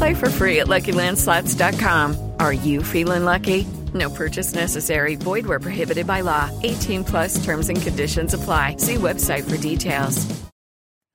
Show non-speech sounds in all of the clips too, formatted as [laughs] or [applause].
Play for free at LuckyLandSlots.com. Are you feeling lucky? No purchase necessary. Void where prohibited by law. 18 plus terms and conditions apply. See website for details.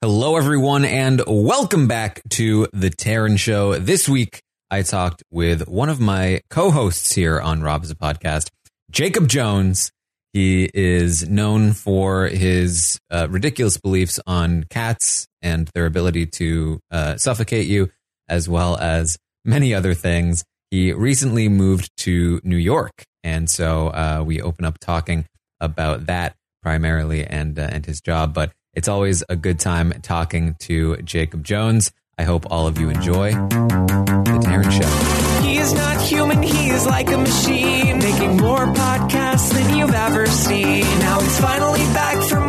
Hello, everyone, and welcome back to the Taryn Show. This week, I talked with one of my co-hosts here on Rob's podcast, Jacob Jones. He is known for his uh, ridiculous beliefs on cats and their ability to uh, suffocate you, as well as many other things. He recently moved to New York, and so uh, we open up talking about that primarily and uh, and his job. But it's always a good time talking to Jacob Jones. I hope all of you enjoy the Taryn Show. He is not human, he is like a machine, making more podcasts than you've ever seen. Now he's finally back for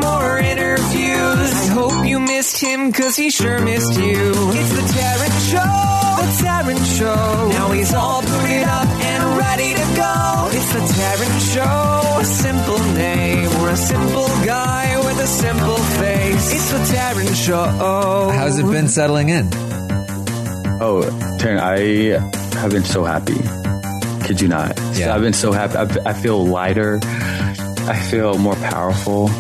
missed him, cause he sure missed you. It's the Taryn Show, the Taryn Show. Now he's all booted up and ready to go. It's the Taryn Show, a simple name, or a simple guy with a simple face. It's the Taryn Show. How's it been settling in? Oh, Taryn, I have been so happy. Kid you not. Yeah. I've been so happy. I, I feel lighter. I feel more powerful.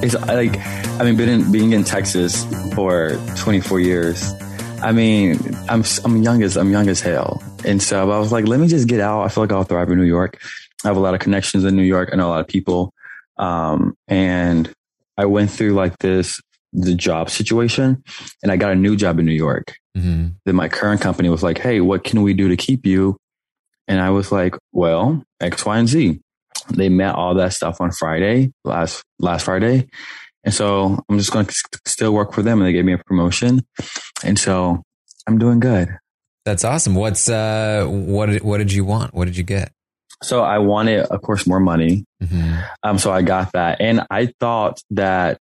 It's like, I mean, been in, being in Texas for 24 years. I mean, I'm I'm young as I'm young as hell, and so I was like, let me just get out. I feel like I'll thrive in New York. I have a lot of connections in New York. I know a lot of people, um, and I went through like this the job situation, and I got a new job in New York. Mm-hmm. Then my current company was like, "Hey, what can we do to keep you?" And I was like, "Well, X, Y, and Z." They met all that stuff on Friday last last Friday, and so I'm just going to still work for them. And they gave me a promotion, and so I'm doing good. That's awesome. What's uh what did, what did you want? What did you get? So I wanted, of course, more money. Mm-hmm. Um, so I got that, and I thought that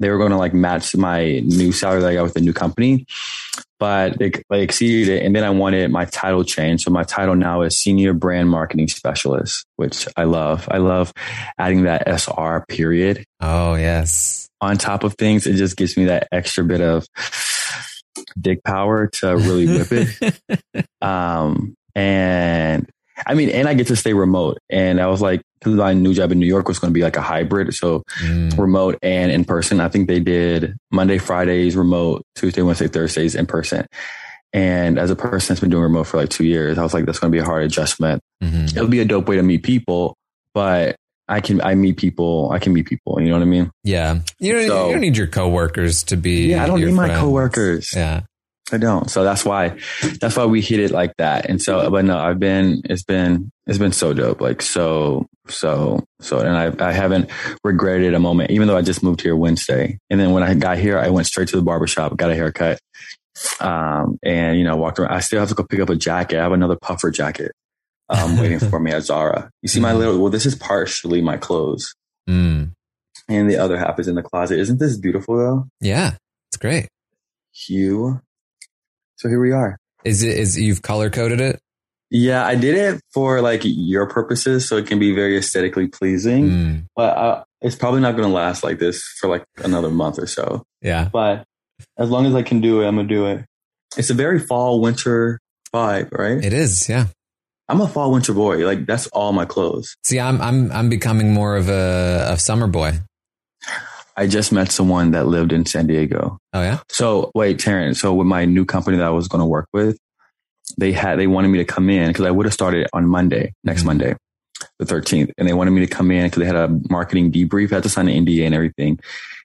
they were going to like match my new salary that I got with the new company, but they, they exceeded it. And then I wanted my title change. So my title now is senior brand marketing specialist, which I love. I love adding that SR period Oh yes. on top of things. It just gives me that extra bit of dick power to really whip it. [laughs] Um, and I mean, and I get to stay remote. And I was like, because my new job in New York was going to be like a hybrid. So Mm. remote and in person. I think they did Monday, Fridays remote, Tuesday, Wednesday, Thursdays in person. And as a person that's been doing remote for like two years, I was like, that's going to be a hard adjustment. Mhm. It'll be a dope way to meet people, but I can, I meet people, I can meet people. You know what I mean? Yeah. You don't, So- you don't need your coworkers to be. Yeah, I don't need my friends. coworkers. Yeah. I don't. So that's why, that's why we hit it like that. And so, but no, I've been, it's been, it's been so dope. Like so, so, so, and I, I haven't regretted a moment, even though I just moved here Wednesday. And then when I got here, I went straight to the barbershop, got a haircut. Um, and you know, walked around. I still have to go pick up a jacket. I have another puffer jacket, um, waiting [laughs] for me at Zara. You see my little, well, this is partially my clothes Mm. and the other half is in the closet. Isn't this beautiful though? Yeah. It's great. Hue. So here we are. Is it, is you've color coded it? Yeah, I did it for like your purposes, so it can be very aesthetically pleasing. Mm. But uh, it's probably not going to last like this for like another month or so. Yeah. But as long as I can do it, I'm gonna do it. It's a very fall winter vibe, right? It is. Yeah. I'm a fall winter boy. Like that's all my clothes. See, I'm, I'm, I'm becoming more of a, a summer boy. I just met someone that lived in San Diego. Oh yeah. So wait, Taryn. So with my new company that I was going to work with, they had they wanted me to come in because I would have started on Monday, next Mhm. Monday, the 13th, and they wanted me to come in because they had a marketing debrief. I had to sign an NDA and everything.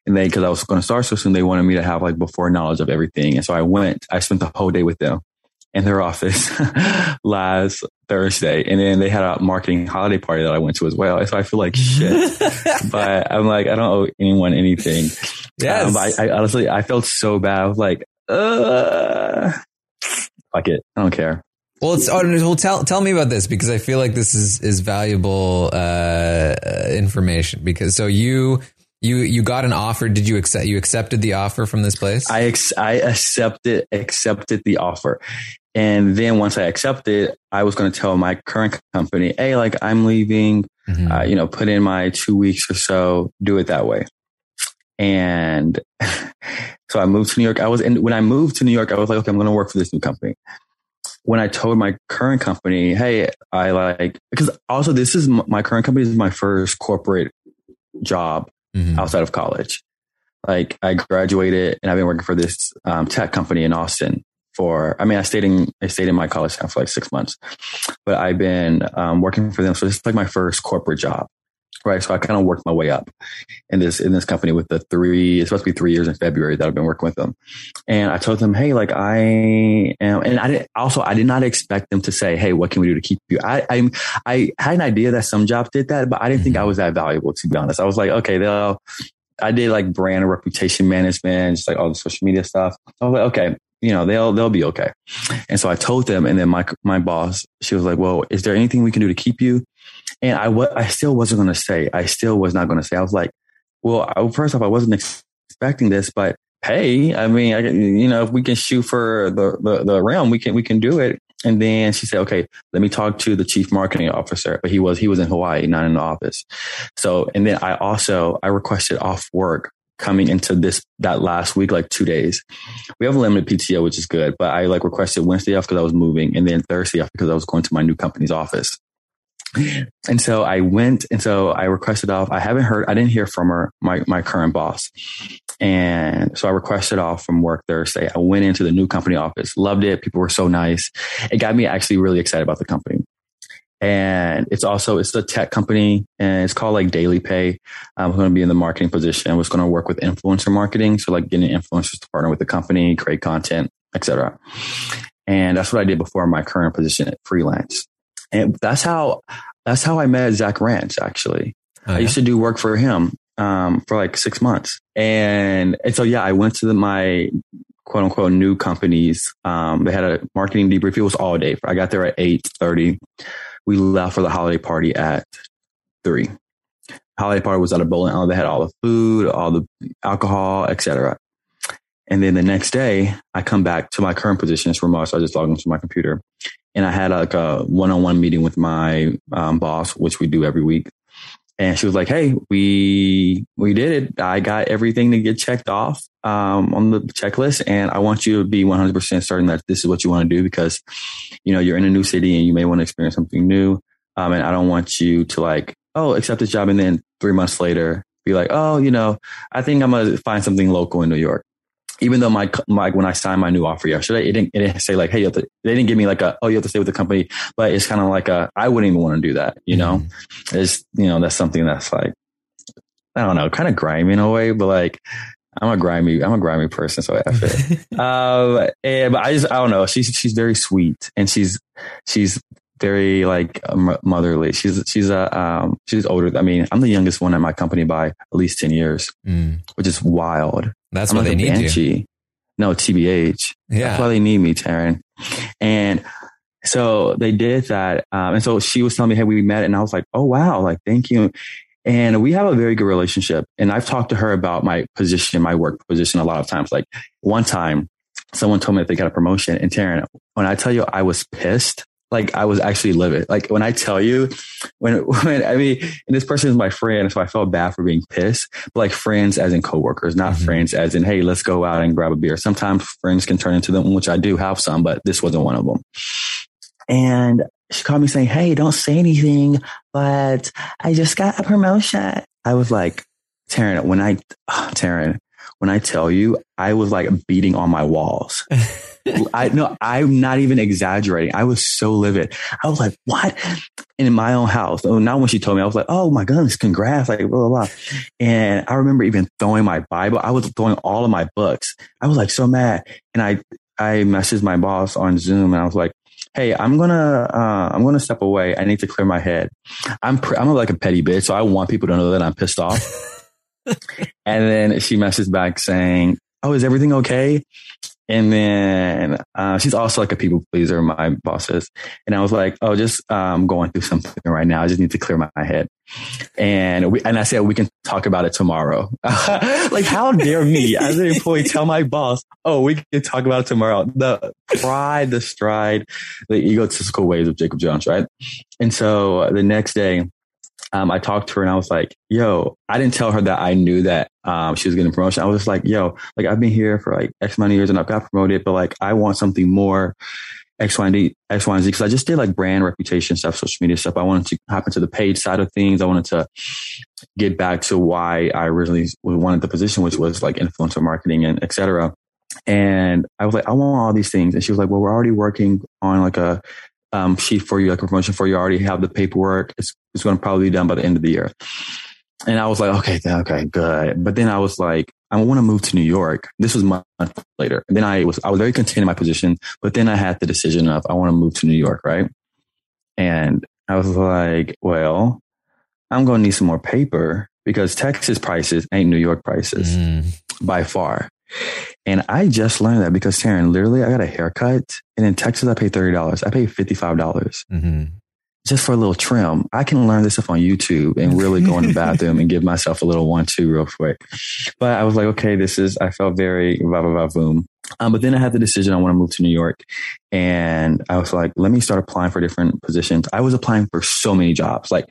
And they, because I was going to start so soon, they wanted me to have like before knowledge of everything. And so I went. I spent the whole day with them in their office [laughs] last Thursday. And then they had a marketing holiday party that I went to as well. So I feel like shit, [laughs] but I'm like, I don't owe anyone anything. Yes. Um, I, I honestly, I felt so bad. I was like, uh, fuck it. I don't care. Well, it's oh, well. Tell tell me about this because I feel like this is is valuable uh, information. Because so you you you got an offer. Did you accept? You accepted the offer from this place. I ex- I accepted accepted the offer, and then once I accepted, I was going to tell my current company, "Hey, like I'm leaving. Mhm. Uh, you know, put in my two weeks or so. Do it that way." And [laughs] so I moved to New York. I was in, when I moved to New York, I was like, okay, I'm going to work for this new company. When I told my current company, hey, I like, because also this is m- my current company is my first corporate job Mhm. outside of college. Like I graduated and I've been working for this um, tech company in Austin for, I mean, I stayed in, I stayed in my college town for like six months, but I've been um, working for them. So this is like my first corporate job. Right. So I kind of worked my way up in this, in this company with the three, it's supposed to be three years in February that I've been working with them. And I told them, Hey, like I am, and I didn't, also, I did not expect them to say, Hey, what can we do to keep you? I, I, I had an idea that some jobs did that, but I didn't think I was that valuable, to be honest. I was like, okay, they'll, I did like brand and reputation management, just like all the social media stuff. I was like, okay, you know, they'll, they'll be okay. And so I told them, and then my, my boss, she was like, well, is there anything we can do to keep you? And I still wasn't going to say, I still was not going to say, I was like, well, I, first off, I wasn't expecting this, but hey, I mean, I, you know, if we can shoot for the, the, the realm, we can, we can do it. And then she said, okay, let me talk to the chief marketing officer, but he was, he was in Hawaii, not in the office. So, and then I also, I requested off work coming into this, that last week, like two days. We have a limited PTO, which is good, but I like requested Wednesday off because I was moving and then Thursday off because I was going to my new company's office. And so I went and so I requested off. I haven't heard, I didn't hear from her, my, my current boss. And so I requested off from work Thursday. I went into the new company office, loved it. People were so nice. It got me actually really excited about the company. And it's also, it's a tech company and it's called like DailyPay. I'm going to be in the marketing position. I was going to work with influencer marketing. So like getting influencers to partner with the company, create content, etc. And that's what I did before my current position at freelance. And that's how, that's how I met Zach Ranch actually. Oh, I used to do work for him um, for like six months. And, and so, yeah, I went to the, my quote unquote new companies. Um, they had a marketing debrief. It was all day. I got there at 8.30. We left for the holiday party at three. Holiday party was at a bowling alley. They had all the food, all the alcohol, etc. And then the next day, I come back to my current position as remote. So I just logged into my computer and I had like a one-on-one meeting with my um, boss, which we do every week. And she was like, "Hey, we we did it. I got everything to get checked off um, on the checklist, and I want you to be 100 percent certain that this is what you want to do because, you know, you're in a new city and you may want to experience something new. Um, and I don't want you to like, oh, accept this job, and then three months later be like, oh, you know, I think I'm gonna find something local in New York even though my, my when I signed my new offer yesterday, it didn't, it didn't say like, hey, you have to, they didn't give me like a, oh, you have to stay with the company, but it's kind of like a, I wouldn't even want to do that, you know? It's, you know, that's something that's like, I don't know, kind of grimy in a way, but like, I'm a grimy, I'm a grimy person, so I it. [laughs] um, and, but I just, I don't know. She's, she's very sweet and she's, she's very like um, motherly. She's, she's a, um, she's older. I mean, I'm the youngest one at my company by at least 10 years, Mm. which is wild. That's I'm why like they need you. No, TBH. Yeah. That's why they need me, Taryn. And so they did that. Um, and so she was telling me, Hey, we met. And I was like, Oh, wow. Like, thank you. And we have a very good relationship. And I've talked to her about my position, my work position a lot of times. Like one time someone told me that they got a promotion and Taryn, when I tell you I was pissed, like I was actually livid. Like when I tell you, when, [laughs] when I mean, and this person is my friend, so I felt bad for being pissed, but like friends as in coworkers, not Mhm. friends as in, hey, let's go out and grab a beer. Sometimes friends can turn into them, which I do have some, but this wasn't one of them. And she called me saying, Hey, don't say anything, but I just got a promotion. I was like, Taryn, when I, [sighs] oh, Taryn, when I tell you, I was like beating on my walls. [laughs] I no, I'm not even exaggerating. I was so livid. I was like, what? And in my own house. Oh, now when she told me, I was like, oh my goodness, congrats, like blah, blah, blah. And I remember even throwing my Bible. I was throwing all of my books. I was like so mad. And I, I messaged my boss on Zoom and I was like, Hey, I'm gonna, uh, I'm gonna step away. I need to clear my head. I'm, pr- I'm like a petty bitch. So I want people to know that I'm pissed off. [laughs] [laughs] and then she messaged back saying, Oh, is everything okay? And then uh, she's also like a people pleaser, my boss is. And I was like, oh, just um, going through something right now. I just need to clear my head. And we, and I said, we can talk about it tomorrow. [laughs] like, how dare me as an employee tell my boss, oh, we can talk about it tomorrow. The pride, the stride, the egotistical ways of Jacob Jones, right? And so the next day, um, I talked to her and I was like, yo, I didn't tell her that I knew that um, she was getting promotion. I was just like, yo, like I've been here for like X amount of years and I've got promoted, but like I want something more X, Y, and D, X, Y, and Z. Cause I just did like brand reputation stuff, social media stuff. I wanted to hop into the paid side of things. I wanted to get back to why I originally wanted the position, which was like influencer marketing and et cetera. And I was like, I want all these things. And she was like, well, we're already working on like a um, sheet for you, like a promotion for you. I already have the paperwork. It's, it's going to probably be done by the end of the year. And I was like, okay, okay, good. But then I was like, I want to move to New York. This was month later. And then I was, I was very content in my position, but then I had the decision of I want to move to New York, right? And I was like, well, I'm going to need some more paper because Texas prices ain't New York prices mm. by far. And I just learned that because Taryn, literally, I got a haircut, and in Texas, I pay thirty dollars. I pay fifty five dollars mm-hmm. just for a little trim. I can learn this stuff on YouTube and really go in the bathroom and give [laughs] myself a little one two real quick. But I was like, okay, this is. I felt very va va va boom. Um, but then I had the decision I want to move to New York, and I was like, let me start applying for different positions. I was applying for so many jobs, like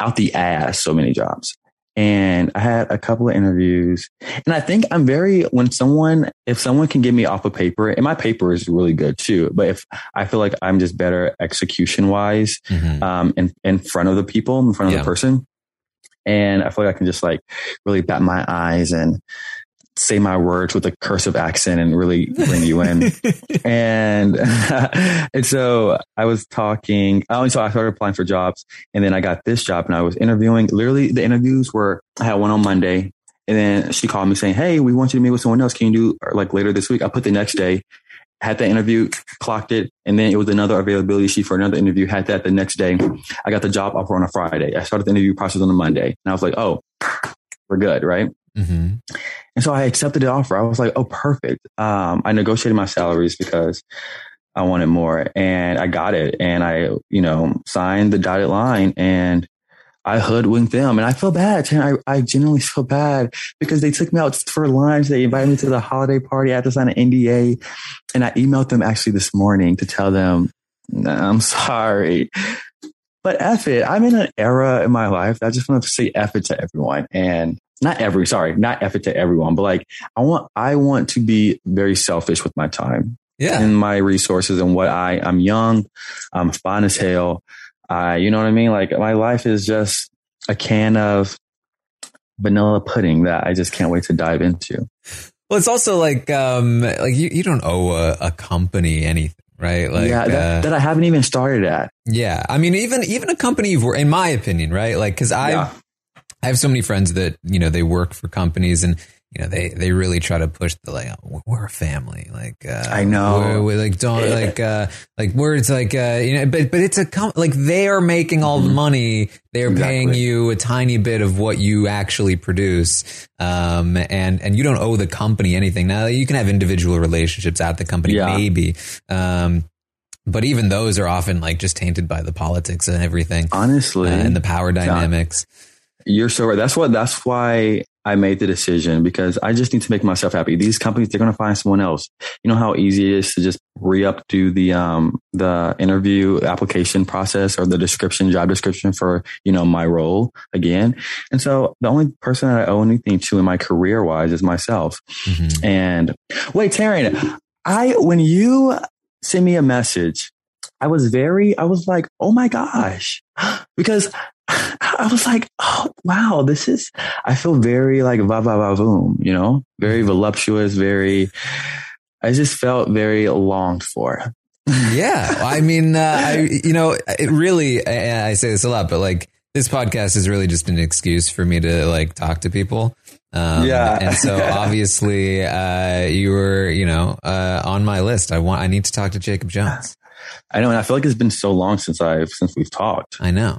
out the ass, so many jobs and I had a couple of interviews. And I think I'm very, when someone, if someone can get me off of paper, and my paper is really good too, but if I feel like I'm just better execution wise, mm-hmm. um, in, in front of the people, in front of yeah. the person. And I feel like I can just like really bat my eyes and say my words with a cursive accent and really bring you in. [laughs] and [laughs] and so I was talking. Oh, so I started applying for jobs, and then I got this job, and I was interviewing. Literally, the interviews were I had one on Monday, and then she called me saying, "Hey, we want you to meet with someone else. Can you do like later this week?" I put the next day. Had the interview, clocked it, and then it was another availability sheet for another interview. Had that the next day. I got the job offer on a Friday. I started the interview process on a Monday, and I was like, "Oh, we're good, right?" Mm-hmm. And so I accepted the offer. I was like, oh, perfect. Um, I negotiated my salaries because I wanted more and I got it. And I, you know, signed the dotted line and I hoodwinked them. And I feel bad. I, I genuinely feel bad because they took me out for lunch. They invited me to the holiday party. I had to sign an NDA. And I emailed them actually this morning to tell them, nah, I'm [laughs] sorry. But F it. I'm in an era in my life I just want to say F it to everyone. And not every, sorry, not effort to everyone, but like I want, I want to be very selfish with my time. Yeah. And my resources and what I, I'm young. I'm fun as hell. I, you know what I mean? Like my life is just a can of vanilla pudding that I just can't wait to dive into. Well, it's also like, um, like you, you don't owe a, a company anything right? Like, yeah, that, uh, that, I haven't even started at. Yeah, I mean, even even a company you've in my opinion, right? Like, because I yeah. I have so many friends that you know they work for companies and you know they they really try to push the like we're a family. Like uh, I know. we're, we're like don't like uh like words like uh you know but but it's a com- like they are making all the mm-hmm. money. They are exactly. paying you a tiny bit of what you actually produce. Um and and you don't owe the company anything. Now you can have individual relationships at the company yeah. maybe. Um but even those are often like just tainted by the politics and everything honestly. uh, and the power dynamics you're so right. That's what. That's why I made the decision because I just need to make myself happy. These companies, they're going to find someone else. You know how easy it is to just re up do the um the interview application process or the description, job description for you know my role again. And so the only person that I owe anything to in my career wise is myself. Mm-hmm. And wait, Taryn, I when you send me a message, I was very, I was like, oh my gosh, [gasps] because [laughs] I was like, oh wow, this is. I feel very like va va va voom, you know, very voluptuous, very. I just felt very longed for. yeah, [laughs] I mean, uh, I you know, it really. I, I say this a lot, but like this podcast is really just an excuse for me to like talk to people. Um, Yeah. and so [laughs] obviously, uh, you were, you know, uh, on my list. I want, I need to talk to Jacob Jones. I know, and I feel like it's been so long since I've since we've talked. I know,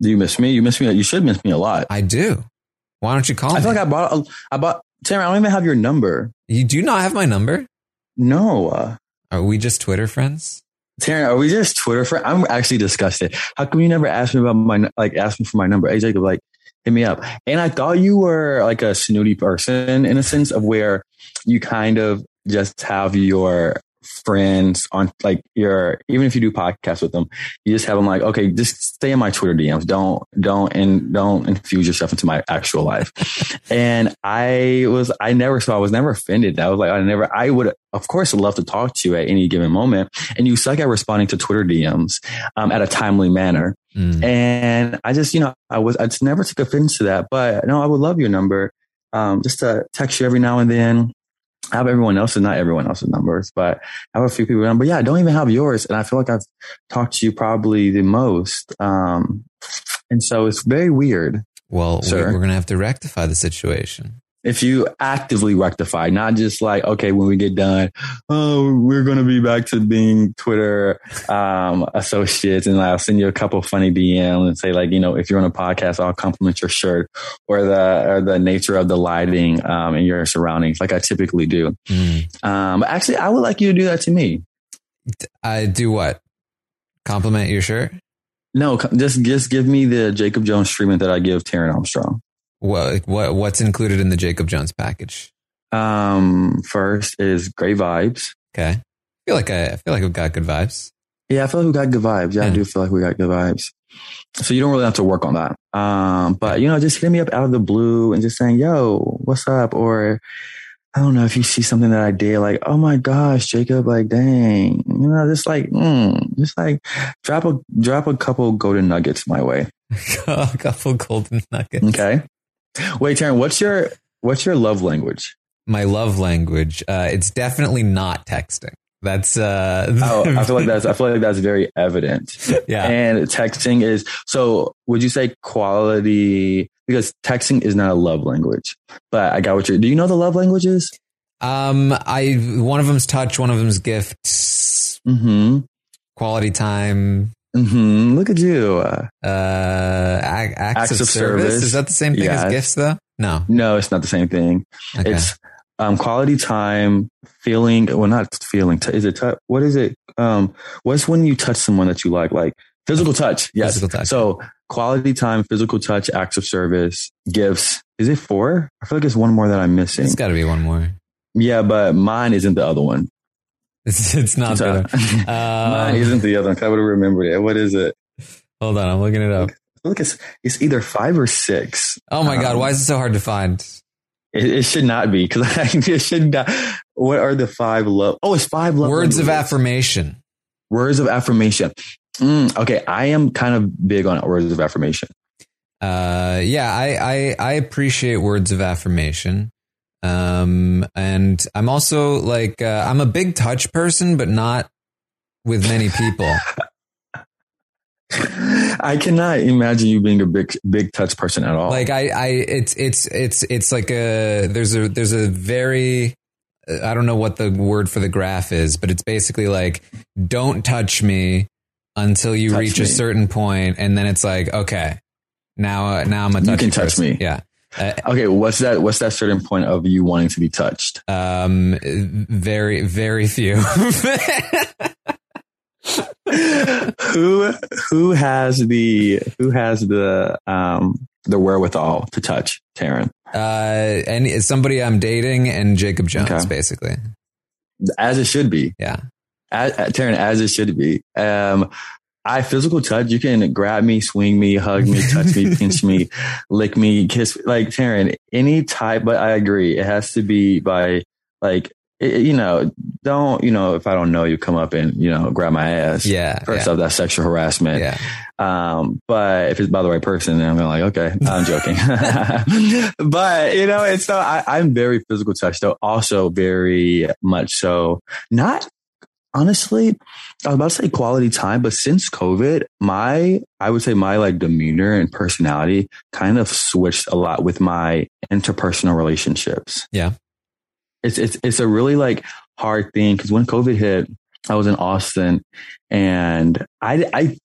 Do you miss me? You miss me. You should miss me a lot. I do. Why don't you call me? I me? feel like I bought. A, I bought. Tamara, I don't even have your number. you do not have my number. No. Uh, Are we just Twitter friends? Taryn, are we just Twitter friends? I'm actually disgusted. How come you never asked me about my like asked me for my number? Hey Jacob, like hit me up. And I thought you were like a snooty person in a sense of where you kind of just have your friends on like your even if you do podcasts with them, you just have them like, okay, just stay in my Twitter DMs. Don't don't and don't infuse yourself into my actual life. [laughs] and I was I never so I was never offended. I was like I never I would of course love to talk to you at any given moment. And you suck at responding to Twitter DMs um, at a timely manner. Mm. And I just, you know, I was, I just never took offense to that, but no, I would love your number. Um, just to text you every now and then. I have everyone else's, not everyone else's numbers, but I have a few people. But yeah, I don't even have yours. And I feel like I've talked to you probably the most. Um, and so it's very weird Well, we- Sir. we're going to have to rectify the situation. If you actively rectify, not just like, okay, when we get done, oh, we're going to be back to being Twitter, um, associates and I'll send you a couple funny DMs and say like, you know, if you're on a podcast, I'll compliment your shirt or the, or the nature of the lighting, um, in your surroundings, like I typically do. Mm. Um, actually, I would like you to do that to me. I do what? Compliment your shirt? No, just, just give me the Jacob Jones treatment that I give Taryn Armstrong. What, what what's included in the Jacob Jones package? Um, first is great vibes. Okay. I feel like I, I feel like we've got good vibes. Yeah, I feel like we got good vibes. Yeah, I do feel like we got good vibes. So you don't really have to work on that. Um, but you know, just hitting me up out of the blue and just saying, yo, what's up? Or I don't know if you see something that I did, like, oh my gosh, Jacob, like, dang, you know, just like, mm, just like drop a, drop a couple golden nuggets my way. [laughs] a couple golden nuggets. Okay. Wait, Taryn, what's your, what's your love language? My love language. Uh, it's definitely not texting. That's uh Oh, I feel like that's, I feel like that's very evident. [laughs] yeah. And texting is so would you say quality because texting is not a love language. But I got what you're do you know the love languages? Um I one of them's touch, one of them's gifts, Mm-hmm. quality time, Mm-hmm. Look at you. Uh, uh ac- acts, Acts of, of service. service. Is that the same thing Yes. as gifts though? No. no, it's not the same thing. Okay. It's um quality time, feeling well not feeling. T- is it tou- what is it? Um what's when you touch someone that you like? Like physical touch. Yes. Physical touch. So quality time, physical touch, acts of service, gifts. Is it four? I feel like it's one more that I'm missing. It's got to be one more. Yeah, but mine isn't the other one. It's it's not better. Mine Um, isn't the other one. I would have remembered it. What is it? hold on, I'm looking it up. Like it's it's either five or six. Oh my god, Um, why is it so hard to find? It, it should not be because [laughs] it should not. What are the five love? Oh, it's five love Words of affirmation. Words of affirmation. Mm, okay, I am kind of big on words of affirmation. Uh, yeah, I, I, I appreciate words of affirmation. Um, and I'm also like, uh, I'm a big touch person, but not with many people. [laughs] I cannot imagine you being a big big touch person at all. like I, I, it's, it's, it's, it's like a, there's a, there's a very, I don't know what the word for the graph is, but it's basically like, don't touch me until you Touch reach me. a certain point, and then it's like, okay, now, uh, now I'm a You touchy can touch me. Yeah. Uh, okay, what's that? What's that certain point of you wanting to be touched? Um, very, very few. [laughs] who who has the who has the um the wherewithal to touch Taryn? uh, and somebody I'm dating and Jacob Jones, Okay. basically. As it should be. Yeah. as, Taryn, as it should be. Um, I physical touch. You can grab me, swing me, hug me, touch me, pinch me, [laughs] lick me, kiss. me. Like Taryn, any type. But I agree, it has to be by like it- you know, don't, you know, if I don't know you, come up and, you know, grab my ass. Yeah, First yeah. off, that's sexual harassment. Yeah. Um, but if it's by the right person, then I'm like, okay, I'm joking. [laughs] but you know, it's so I, I'm very physical touch though. Also very much so not honestly, I was about to say quality time, but since COVID, my, I would say my like demeanor and personality kind of switched a lot with my interpersonal relationships. Yeah. It's, it's, it's a really like hard thing because when COVID hit, I was in Austin and I, I,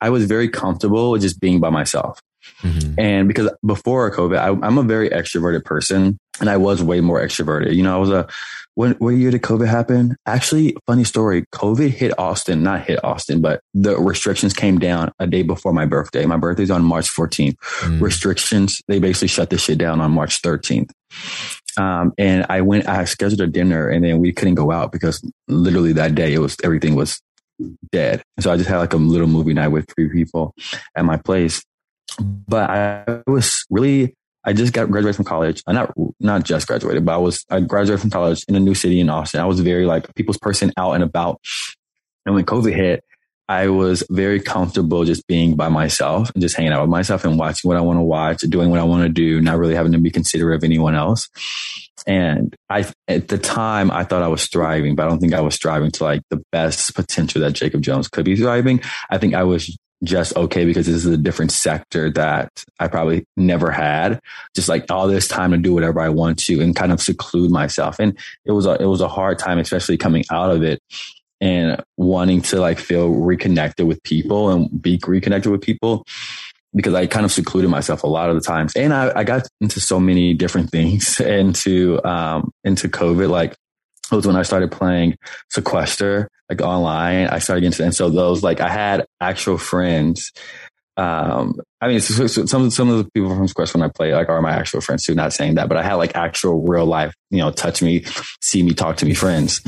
I was very comfortable with just being by myself. Mhm. And because before COVID, I, I'm a very extroverted person and I was way more extroverted. You know, I was a, when, what year did COVID happen? Actually, funny story. COVID hit Austin, not hit Austin, but the restrictions came down a day before my birthday. My birthday's on March 14th. Mm. Restrictions, they basically shut this shit down on March 13th. Um, and I went, I scheduled a dinner and then we couldn't go out because literally that day it was, everything was dead. So I just had like a little movie night with three people at my place. But I was really, I just got graduated from college. I not not just graduated, but I was I graduated from college in a new city in Austin. I was very like people's person out and about. And when COVID hit, I was very comfortable just being by myself and just hanging out with myself and watching what I want to watch, doing what I want to do, not really having to be considerate of anyone else. And I, at the time, I thought I was thriving, but I don't think I was striving to like the best potential that Jacob Jones could be thriving. I think I was just okay because this is a different sector that I probably never had. Just like all this time to do whatever I want to and kind of seclude myself. And it was a, it was a hard time, especially coming out of it and wanting to like feel reconnected with people and be reconnected with people because I kind of secluded myself a lot of the times. And I, I got into so many different [laughs] things into, um, into COVID. Like it was when I started playing Sequester, like online. I started getting, and so those, like I had actual friends. Um, I mean, so, so some, some of the people from Sequester when I play, like, are my actual friends too, not saying that, but I had like actual real life, you know, touch me, see me, talk to me friends.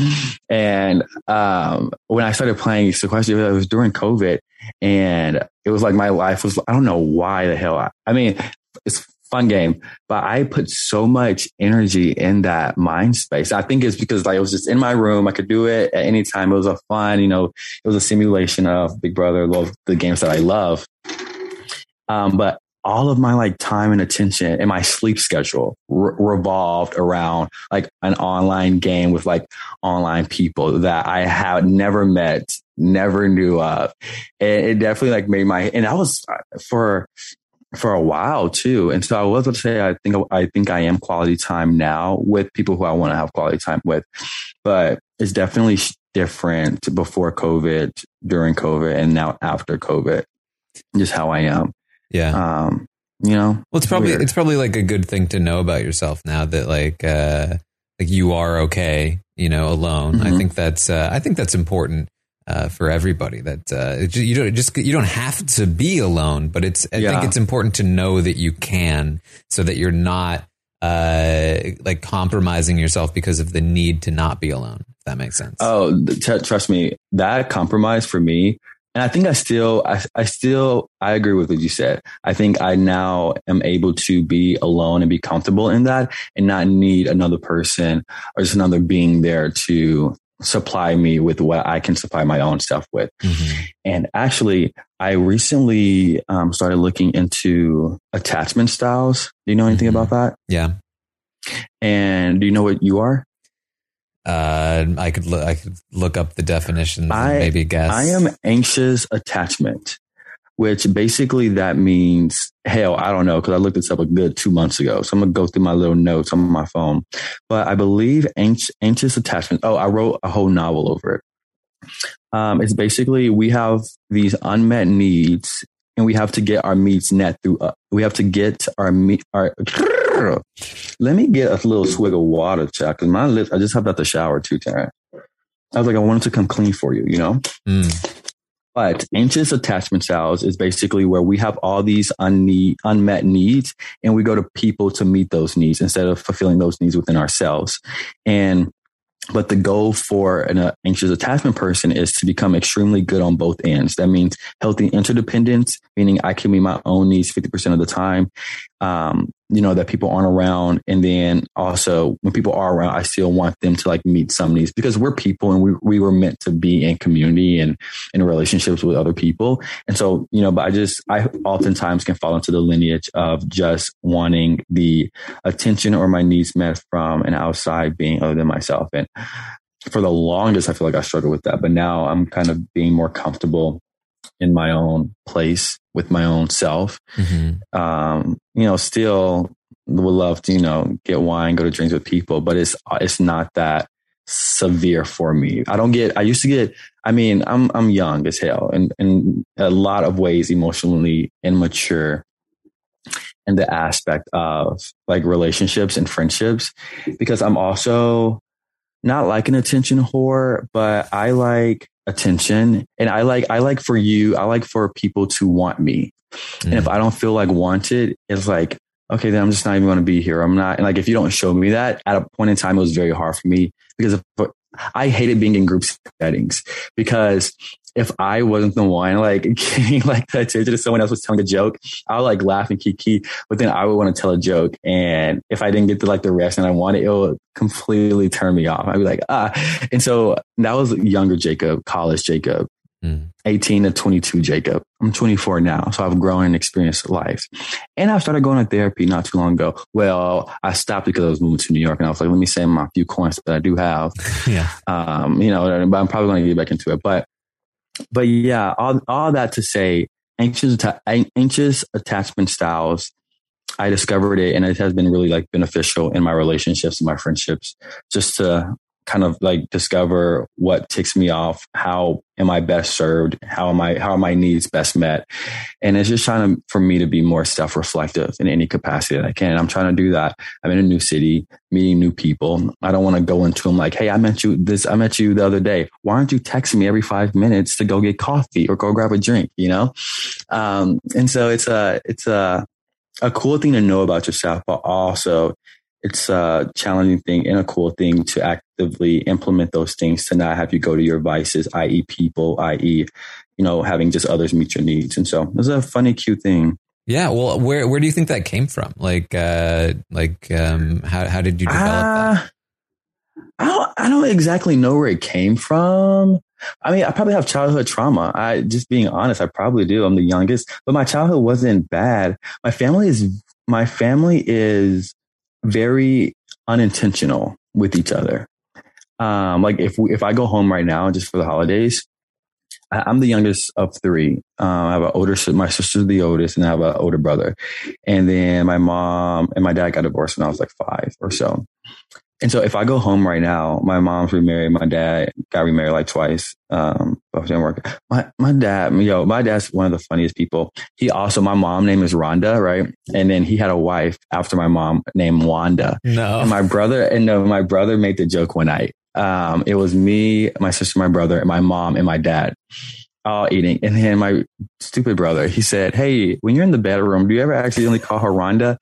And, um, when I started playing Sequester, it was during COVID and it was like my life was, I don't know why the hell. I, I mean, it's fun game, but I put so much energy in that mind space. I think it's because like it was just in my room. I could do it at any time. It was a fun, you know, it was a simulation of Big Brother, love the games that I love. Um, but all of my like time and attention and my sleep schedule re- revolved around like an online game with like online people that I had never met, never knew of. And it definitely like made my, and I was uh, for, for a while too. And so I was going to say, I think, I think I am quality time now with people who I want to have quality time with, but it's definitely different before COVID, during COVID, and now after COVID, just how I am. Yeah. Um, you know, Well, it's probably weird. it's probably like a good thing to know about yourself now that like uh like you are okay, you know, alone. I Mhm. think that's uh, I think that's important uh, for everybody. That uh, you don't just you don't have to be alone, but it's I think it's important to know that you can, so that you're not uh like compromising yourself because of the need to not be alone. If that makes sense. Oh, t- trust me, that compromise for me, and I think I still, I, I still, I agree with what you said. I think I now am able to be alone and be comfortable in that, and not need another person or just another being there to supply me with what I can supply my own stuff with. Mhm. And actually, I recently um, started looking into attachment styles. Do you know anything Mhm. about that? Yeah. And do you know what you are? Uh, I could look. I could look up the definitions. I- and maybe guess. I am anxious attachment, which basically that means hell. I don't know because I looked this up a good two months ago. So I'm gonna go through my little notes on my phone. But I believe anx- anxious attachment. Oh, I wrote a whole novel over it. Um, it's basically we have these unmet needs, and we have to get our needs met through. Uh, we have to get our meet our. [laughs] Let me get a little swig of water, Chuck, because my lips. I just hopped out the shower too, Taryn. I was like, I wanted to come clean for you, you know. Mm. But anxious attachment styles is basically where we have all these unmet needs and we go to people to meet those needs instead of fulfilling those needs within ourselves. And but the goal for an uh, anxious attachment person is to become extremely good on both ends. That means healthy interdependence, meaning I can meet my own needs 50% of the time. Um, you know, that people aren't around. And then also when people are around, I still want them to like meet some needs because we're people and we, we were meant to be in community and in relationships with other people. And so, you know, but I just, I oftentimes can fall into the lineage of just wanting the attention or my needs met from an outside being other than myself. And for the longest, I feel like I struggled with that, but now I'm kind of being more comfortable in my own place with my own self. Mm-hmm. Um, you know, still would love to, you know, get wine, go to drinks with people, but it's, it's not that severe for me. I don't get, I used to get, I mean, I'm, I'm young as hell and in a lot of ways emotionally immature in the aspect of like relationships and friendships because I'm also not like an attention whore, but I like attention and I like, I like for you, I like for people to want me. Mm. And if mm. I don't feel like wanted, it's like, okay, then I'm just not even going to be here. I'm not, and like, if you don't show me that at a point in time, it was very hard for me because if, I hated being in group settings because if I wasn't the one like [laughs] getting like the attention if someone else was telling a joke, I would like laugh and kiki, but then I would want to tell a joke. And if I didn't get the like the reaction I wanted, it would completely turn me off. I'd be like, ah. And so that was younger Jacob, college Jacob. Mm. 18 to 22 Jacob. I'm 24 now, so I've grown and experienced life. And I started going to therapy not too long ago. Well, I stopped because I was moving to New York and I was like, let me save my few coins that I do have. [laughs] yeah. Um, you know, but I'm probably going to get back into it. But but yeah, all, all that to say, anxious, anxious attachment styles, I discovered it and it has been really like beneficial in my relationships and my friendships. Just to kind of like discover what ticks me off. How am I best served? How am I, how are my needs best met? And it's just trying to, for me to be more self reflective in any capacity that I can. I'm trying to do that. I'm in a new city, meeting new people. I don't want to go into them like, Hey, I met you this, I met you the other day. Why aren't you texting me every five minutes to go get coffee or go grab a drink? You know? Um, and so it's a, it's a, a cool thing to know about yourself, but also it's a challenging thing and a cool thing to actively implement those things to not have you go to your vices, i.e., people, i.e., you know, having just others meet your needs. And so it's a funny, cute thing. Yeah. Well, where where do you think that came from? Like, uh, like, um, how how did you develop uh, that? I don't, I don't exactly know where it came from. I mean, I probably have childhood trauma. I just being honest, I probably do. I'm the youngest, but my childhood wasn't bad. My family is my family is very unintentional with each other. Um, like if we, if I go home right now just for the holidays, I, am the youngest of three. Um, I have an older, my sister's the oldest, and I have an older brother. And then my mom and my dad got divorced when I was like five or so. And so if I go home right now, my mom's remarried, my dad got remarried like twice. Um, but didn't work. My, my dad, yo, my dad's one of the funniest people. He also, my mom name is Rhonda, right? And then he had a wife after my mom named Wanda. No. And my brother, and no, my brother made the joke one night. Um, it was me, my sister, my brother, and my mom and my dad all eating. And then my stupid brother, he said, Hey, when you're in the bedroom, do you ever accidentally call her Rhonda?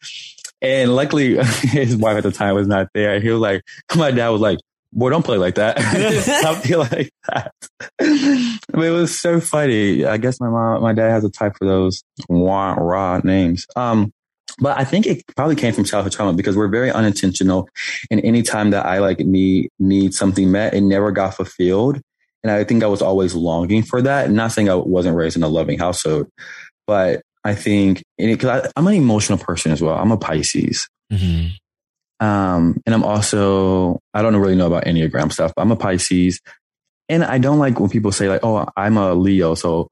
And luckily, [laughs] his wife at the time was not there. He was like, my dad was like, boy, don't play like that. [laughs] Something like that. but it was so funny. I guess my mom, my dad has a type for those wah, raw names. Um, but I think it probably came from childhood trauma because we're very unintentional. And anytime that I like need, need something met, it never got fulfilled. And I think I was always longing for that. not saying I wasn't raised in a loving household, but I think because I'm an emotional person as well. I'm a Pisces. Mm-hmm. Um, and I'm also, I don't really know about Enneagram stuff, but I'm a Pisces. And I don't like when people say like, oh, I'm a Leo. So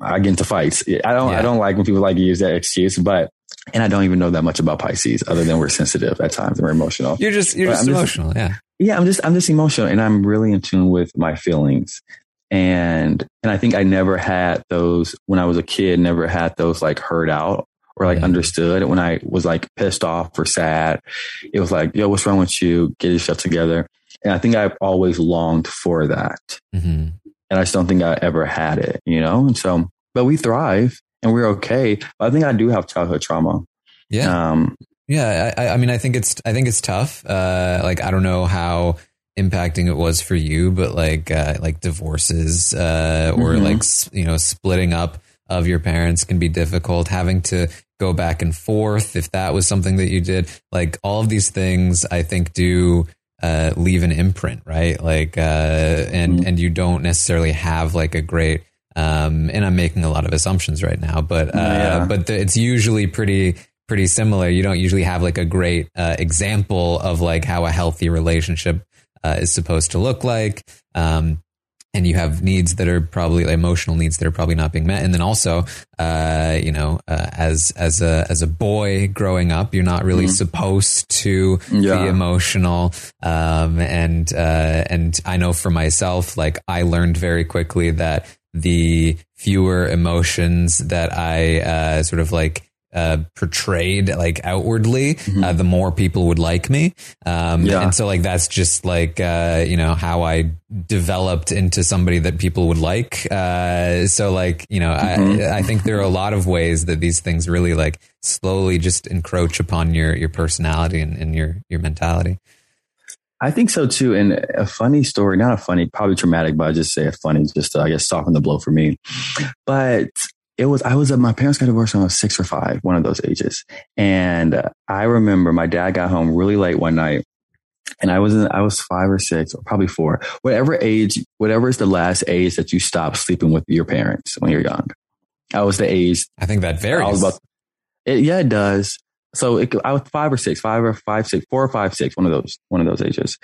I get into fights. I don't, yeah. I don't like when people like use that excuse, but, and I don't even know that much about Pisces other than we're sensitive at times and we're emotional. You're just, you're just emotional. Just, yeah. Yeah. I'm just, I'm just emotional and I'm really in tune with my feelings and and I think I never had those when I was a kid. Never had those like heard out or like mm-hmm. understood. When I was like pissed off or sad, it was like, "Yo, what's wrong with you? Get yourself together." And I think I've always longed for that, mm-hmm. and I just don't think I ever had it. You know, and so but we thrive and we're okay. But I think I do have childhood trauma. Yeah. Um, yeah. I, I mean, I think it's I think it's tough. Uh, like I don't know how impacting it was for you, but like uh, like divorces uh, or mm-hmm. like you know splitting up of your parents can be difficult. Having to go back and forth if that was something that you did. Like all of these things, I think do uh, leave an imprint, right? Like, uh, and Mm-hmm. and you don't necessarily have like a great. Um, and I'm making a lot of assumptions right now, but uh, Yeah. but the, it's usually pretty pretty similar. You don't usually have like a great uh, example of like how a healthy relationship uh, is supposed to look like. Um, and you have needs that are probably emotional needs that are probably not being met. And then also, uh, you know, uh, as as a as a boy growing up, you're not really supposed to Yeah. be emotional. Um, and uh, and I know for myself, like I learned very quickly that the fewer emotions that I uh, sort of like uh, portrayed like outwardly, uh, the more people would like me. Um, Yeah. and so like that's just like uh, you know how I developed into somebody that people would like. Uh, so like you know I I think there are a lot of ways that these things really like slowly just encroach upon your your personality and, and your your mentality. I think so too. And a funny story, not a funny, probably traumatic, but I just say a funny, just to, I guess, soften the blow for me. But it was, I was, uh, my parents got divorced when I was six or five, one of those ages. And uh, I remember my dad got home really late one night and I was, in, I was five or six or probably four, whatever age, whatever is the last age that you stop sleeping with your parents when you're young. I was the age I think that varies. About, it, yeah, it does. So it, I was five or six, five or five, six, four or five, six, one of those, one of those ages.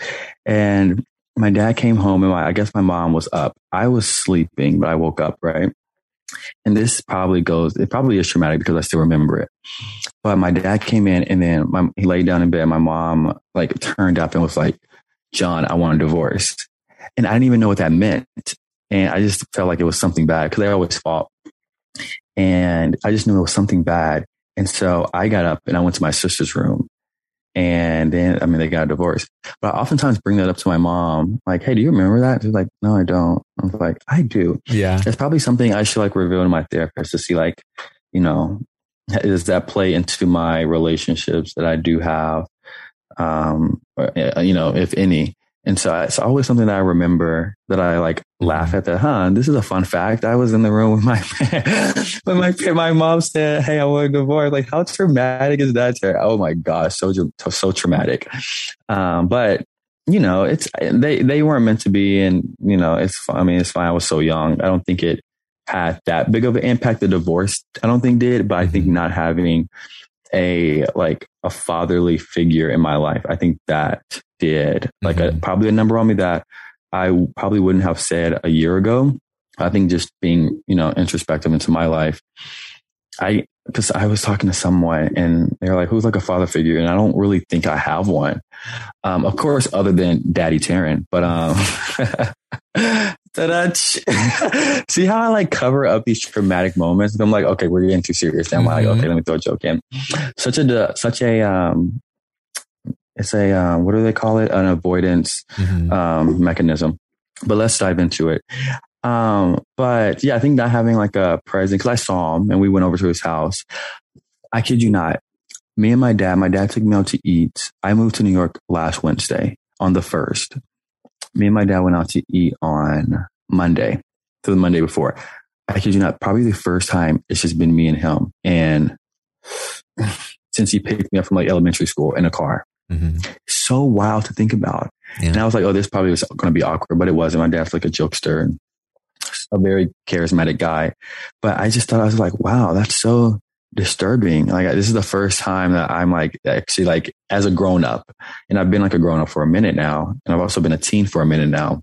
And my dad came home and my, I guess my mom was up. I was sleeping, but I woke up, right? And this probably goes, it probably is traumatic because I still remember it. But my dad came in and then my, he laid down in bed. My mom like turned up and was like, John, I want a divorce. And I didn't even know what that meant. And I just felt like it was something bad because they always fought. And I just knew it was something bad. And so I got up and I went to my sister's room. And then, I mean, they got a divorce. But I oftentimes bring that up to my mom, like, hey, do you remember that? She's like, no, I don't. I'm like, I do. yeah. It's probably something I should like reveal to my therapist to see, like, you know, does that play into my relationships that I do have? Um, or, uh, you know, if any. And so it's always something that I remember that I like laugh at that, huh? This is a fun fact. I was in the room with my, [laughs] when my, my mom said, Hey, I want a divorce. Like, how traumatic is that? To? Oh my gosh. So, so traumatic. Um, but you know, it's, they, they weren't meant to be. And, you know, it's, I mean, it's fine. I was so young. I don't think it had that big of an impact. The divorce, I don't think did, but I think not having a, like a fatherly figure in my life, I think that did like a, Mhm. probably a number on me that I probably wouldn't have said a year ago. I think just being, you know, introspective into my life. I, cause I was talking to someone and they're like, who's like a father figure? And I don't really think I have one. Um, of course, other than daddy Taran, but, um. [laughs] [laughs] see how I like cover up these traumatic moments. I'm like, okay, we're getting too serious. Then I'm like, okay, let me throw a joke in. Such a, such a, um, it's a, um, what do they call it? An avoidance Mhm. um, mechanism. But let's dive into it. Um, but yeah, I think not having like a present because I saw him and we went over to his house. I kid you not. Me and my dad, my dad took me out to eat. I moved to New York last Wednesday on the first. Me and my dad went out to eat on Monday, to the Monday before. I kid you not, probably the first time it's just been me and him. And [sighs] since he picked me up from like elementary school in a car, Mhm. so wild to think about. Yeah. And I was like, oh, this probably was going to be awkward, but it wasn't. My dad's like a jokester and a very charismatic guy. But I just thought, I was like, wow, that's so disturbing. Like, this is the first time that I'm like, actually, like, as a grown up, and I've been like a grown up for a minute now, and I've also been a teen for a minute now.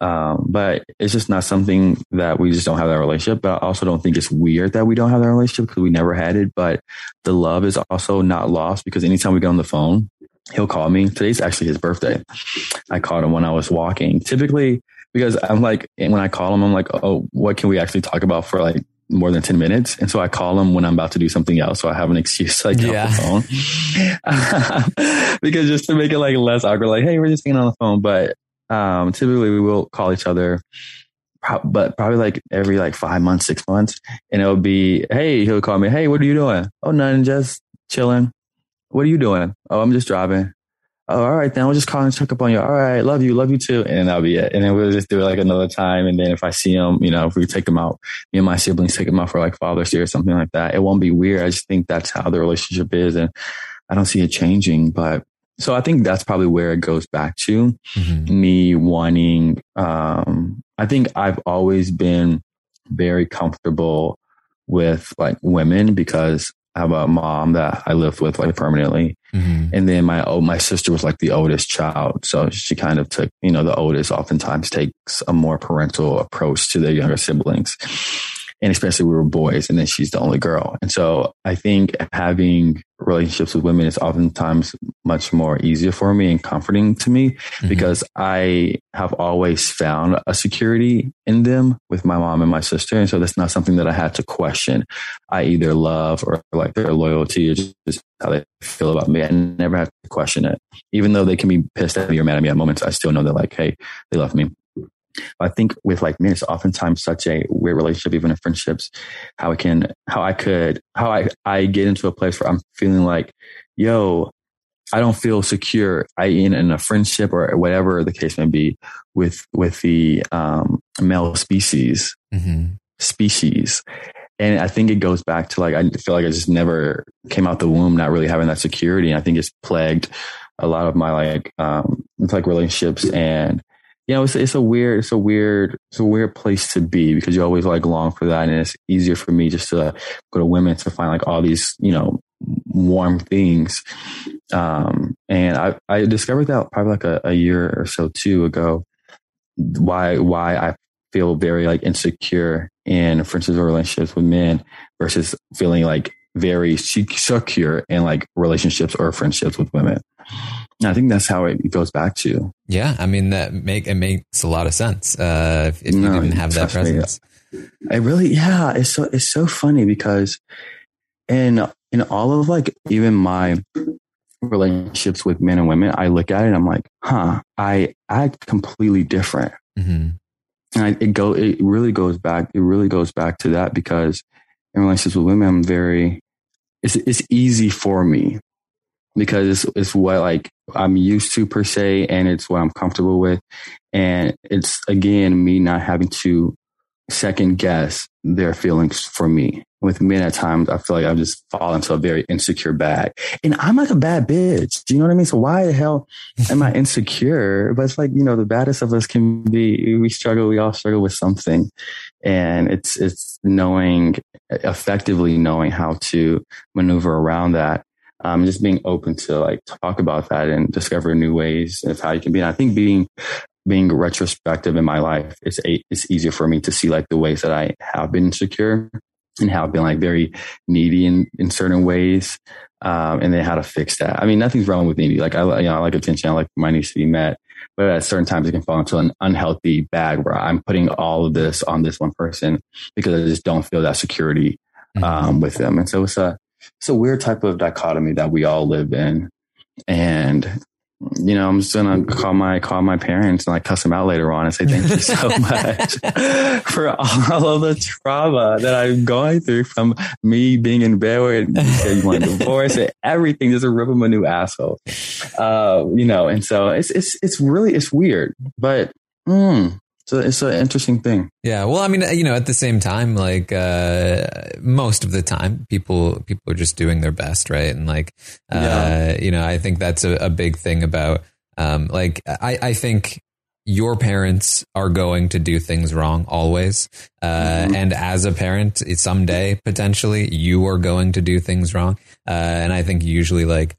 Um, but it's just not something that we just don't have that relationship. But I also don't think it's weird that we don't have that relationship because we never had it. But the love is also not lost because anytime we get on the phone, he'll call me. Today's actually his birthday. I called him when I was walking. Typically, because I'm like, when I call him, I'm like, oh, what can we actually talk about for like more than 10 minutes? And so I call him when I'm about to do something else. So I have an excuse to [laughs] like Yeah. off the phone. [laughs] because just to make it like less awkward, like, hey, we're just hanging on the phone. But um, typically we will call each other. But probably like every like five months, six months, and it'll be, hey, he'll call me, hey, what are you doing? Oh, nothing, just chilling. What are you doing? Oh, I'm just driving. Oh, all right, then I'll just call and check up on you. All right, love you, love you too. And that'll be it. And then we'll just do it like another time. And then if I see him, you know, if we take them out, me and my siblings take them out for like Father's Day or something like that, it won't be weird. I just think that's how the relationship is. And I don't see it changing. But so I think that's probably where it goes back to Mm-hmm. me wanting, um, I think I've always been very comfortable with like women because have a mom that I lived with like permanently. Mm-hmm. And then my oh, my sister was like the oldest child, so she kind of took you know the oldest oftentimes takes a more parental approach to their younger siblings, and especially we were boys, and then she's the only girl, and so I think having relationships with women is oftentimes much more easier for me and comforting to me Mm-hmm. because I have always found a security in them with my mom and my sister, and so that's not something that I had to question. I either love or like their loyalty or just how they feel about me. I never have to question it. Even though they can be pissed at me or mad at me at moments, I still know that like, hey, they love me. I think with like men, it's oftentimes such a weird relationship, even in friendships, how I can, how I could, how I, I get into a place where I'm feeling like, yo, I don't feel secure. I in, in a friendship or whatever the case may be with, with the, um, male species Mm-hmm. species. And I think it goes back to like, I feel like I just never came out the womb not really having that security. And I think it's plagued a lot of my like, um, it's like relationships and, you know, it's, it's a weird, it's a weird, it's a weird place to be because you always like long for that. And it's easier for me just to go to women to find like all these, you know, warm things. Um, and I, I discovered that probably like a, a year or so two ago, why, why I feel very like insecure in friendships or relationships with men versus feeling like very secure in like relationships or friendships with women. I think that's how it goes back to. Yeah, I mean that make it makes a lot of sense. Uh, if, if you No, didn't have that presence, I really, yeah, it's so it's so funny because in in all of like even my relationships with men and women, I look at it and I'm like, huh, I act completely different. hmm and I, it go it really goes back it really goes back to that because in relationships with women i'm very it's it's easy for me because it's it's what like i'm used to per se and it's what i'm comfortable with. And it's again me not having to second guess their feelings for me. With men at times i feel like I've just fall into a very insecure bag. And i'm like a bad bitch. Do you know what i mean? So why the hell am I [laughs] insecure? But it's like, you know, the baddest of us can be, we struggle, we all struggle with something. And it's, it's knowing, effectively knowing how to maneuver around that. Um, just being open to like talk about that and discover new ways of how you can be. And I think being, being retrospective in my life, it's a, it's easier for me to see like the ways that I have been insecure and have been like very needy in, in certain ways um, and then how to fix that. I mean, nothing's wrong with needy. Like I, you know, I like attention. I like my needs to be met, but at certain times it can fall into an unhealthy bag where I'm putting all of this on this one person because I just don't feel that security um, with them. And so it's a it's a weird type of dichotomy that we all live in. And you know, I'm just gonna call my call my parents and like cuss them out later on and say thank you so [laughs] much for all of the trauma that I'm going through from me being in bed with you want a divorce and everything. Just rip him a new asshole. Uh, you know, and so it's it's it's really it's weird, but mm, so it's an interesting thing. Yeah, well, I mean, you know, at the same time, like uh, most of the time, people people are just doing their best, right? And like, uh, Yeah. you know, I think that's a, a big thing about, um, like, I I think your parents are going to do things wrong always, uh, and as a parent, someday potentially you are going to do things wrong, uh, and I think usually like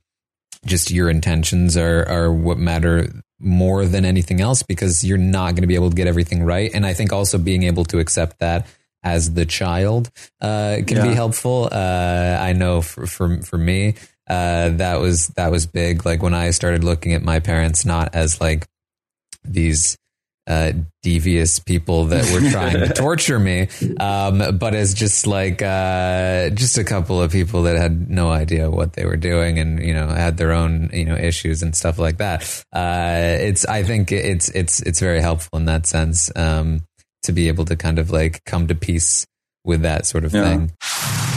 just your intentions are are what matter more than anything else because you're not going to be able to get everything right. And i think also being able to accept that as the child uh, can be helpful. Uh, i know for for, for me uh, that was that was big. Like when i started looking at my parents not as like these uh, devious people that were [laughs] trying to torture me, um, but as just like uh, just a couple of people that had no idea what they were doing and you know had their own you know issues and stuff like that. Uh, it's I think it's it's it's very helpful in that sense um, to be able to kind of like come to peace with that sort of Yeah. thing.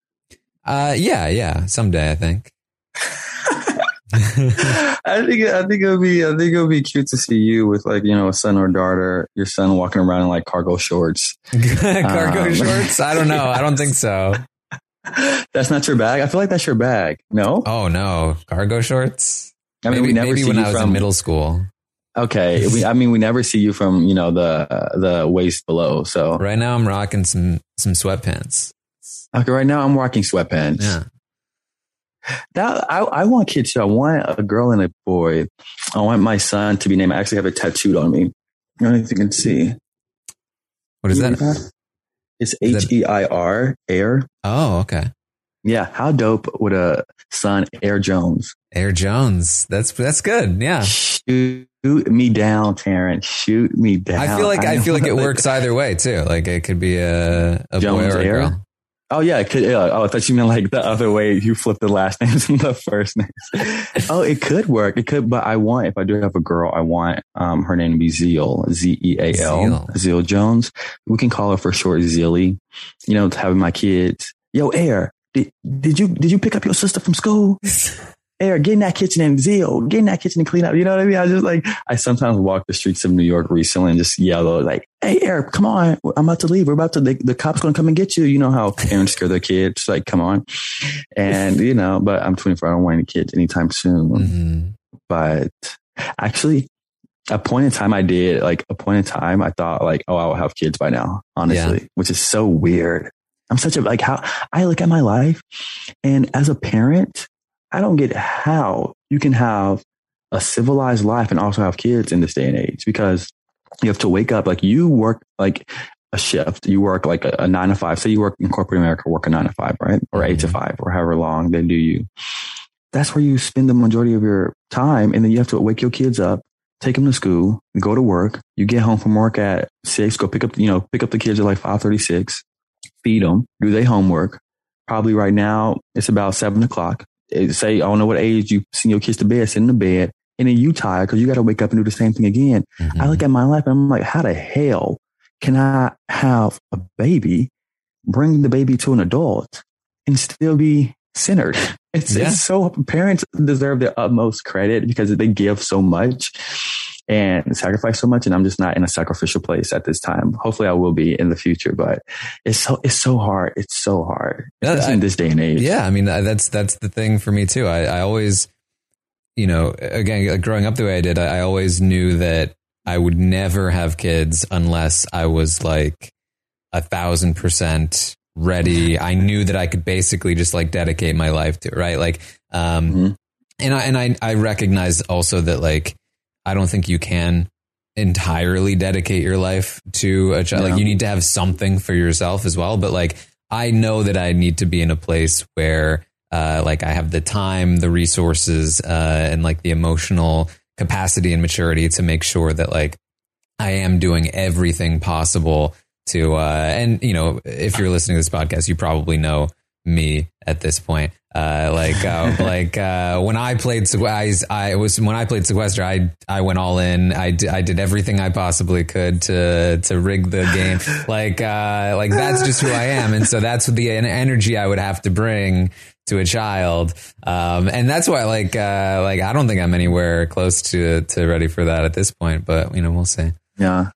Uh, yeah, yeah. Someday, I think. [laughs] I think I think it'll be I think it'll be cute to see you with like you know a son or daughter. Your son walking around in like cargo shorts. [laughs] Cargo Um, [laughs] shorts? I don't know. I don't think so. That's not your bag. I feel like that's your bag. No. Oh no, cargo shorts. I mean, maybe we never maybe see when you I was from in middle school. Okay. We, I mean, we never see you from you know the the waist below. So Right now, I'm rocking some some sweatpants. Okay, right now I'm rocking sweatpants. Yeah. That I, I want kids too. I want a girl and a boy. I want my son to be named. I actually have it tattooed on me. I don't know if you can see. What is You that? It's H E I R Air. Oh, okay. Yeah, how dope would a son Air Jones? Air Jones. That's that's good. Yeah. Shoot me down, Terrence. Shoot me down. I feel like I, [laughs] feel like it works [laughs] either way too. Like it could be a a Jones boy or a Air? girl. Oh yeah, it could. yeah. Oh, I thought you meant like the other way. You flip the last [laughs] names and the first names. oh, it could work. It could, but I want if I do have a girl, I want um her name to be Zeal, Z E A L, Zeal. Jones. We can call her for short Zealy. You know, to having my kids. Yo, Air, did, did you did you pick up your sister from school? [laughs] Air, get in that kitchen and Zeal, get in that kitchen and clean up. You know what I mean? I just like, I sometimes walk the streets of New York recently and just yell like, Hey, Air, come on. I'm about to leave. We're about to, the, the cop's going to come and get you. You know how parents scare their kids. Like, come on. And, you know, but I'm 24. I don't want any kids anytime soon. Mhm. But actually, a point in time I did, like a point in time, I thought like, oh, I'll have kids by now, honestly, which is so weird. I'm such a, like how I look at my life and as a parent, I don't get how you can have a civilized life and also have kids in this day and age because you have to wake up, like you work like a shift, you work like a, a nine to five. Say you work in corporate America, work a nine to five, right? Or eight to Mhm. five or however long they do you. That's where you spend the majority of your time. And then you have to wake your kids up, take them to school, go to work. You get home from work at six, go pick up, you know, pick up the kids at like 536, feed them, do their homework. Probably right now it's about seven o'clock. Eh, Say, I don't know what age you send your kids to bed, send them to bed. And then you tired because you got to wake up and do the same thing again. Mhm. I look at my life and I'm like, how the hell can I have a baby, bring the baby to an adult and still be centered? It's, Yeah. it's so parents deserve their utmost credit because they give so much and sacrifice so much. And I'm just not in a sacrificial place at this time. Hopefully I will be in the future, but it's so, it's so hard. It's so hard, especially I- in this day and age. Yeah, I mean that's that's the thing for me too. I, I always, you know, again, growing up the way I did, I, I always knew that I would never have kids unless I was like a thousand percent ready. I knew that I could basically just like dedicate my life to it, right. Like, um, Mhm. and I and I I recognize also that like I don't think you can entirely dedicate your life to a child. Yeah. Like you need to have something for yourself as well. But like I know that I need to be in a place where uh, like I have the time, the resources, uh, and like the emotional capacity and maturity to make sure that like I am doing everything possible to, uh, and you know, if you're listening to this podcast, you probably know me at this point. Uh, like, uh, [laughs] like, uh, when I played, I, I was, when I played Sequester, I, I went all in. I did, I did everything I possibly could to, to rig the game. [laughs] Like, uh, like that's just who I am. And so that's the energy I would have to bring to a child. Um, and that's why, like, uh, like, I don't think I'm anywhere close to, to ready for that at this point, but you know, we'll see. Yeah.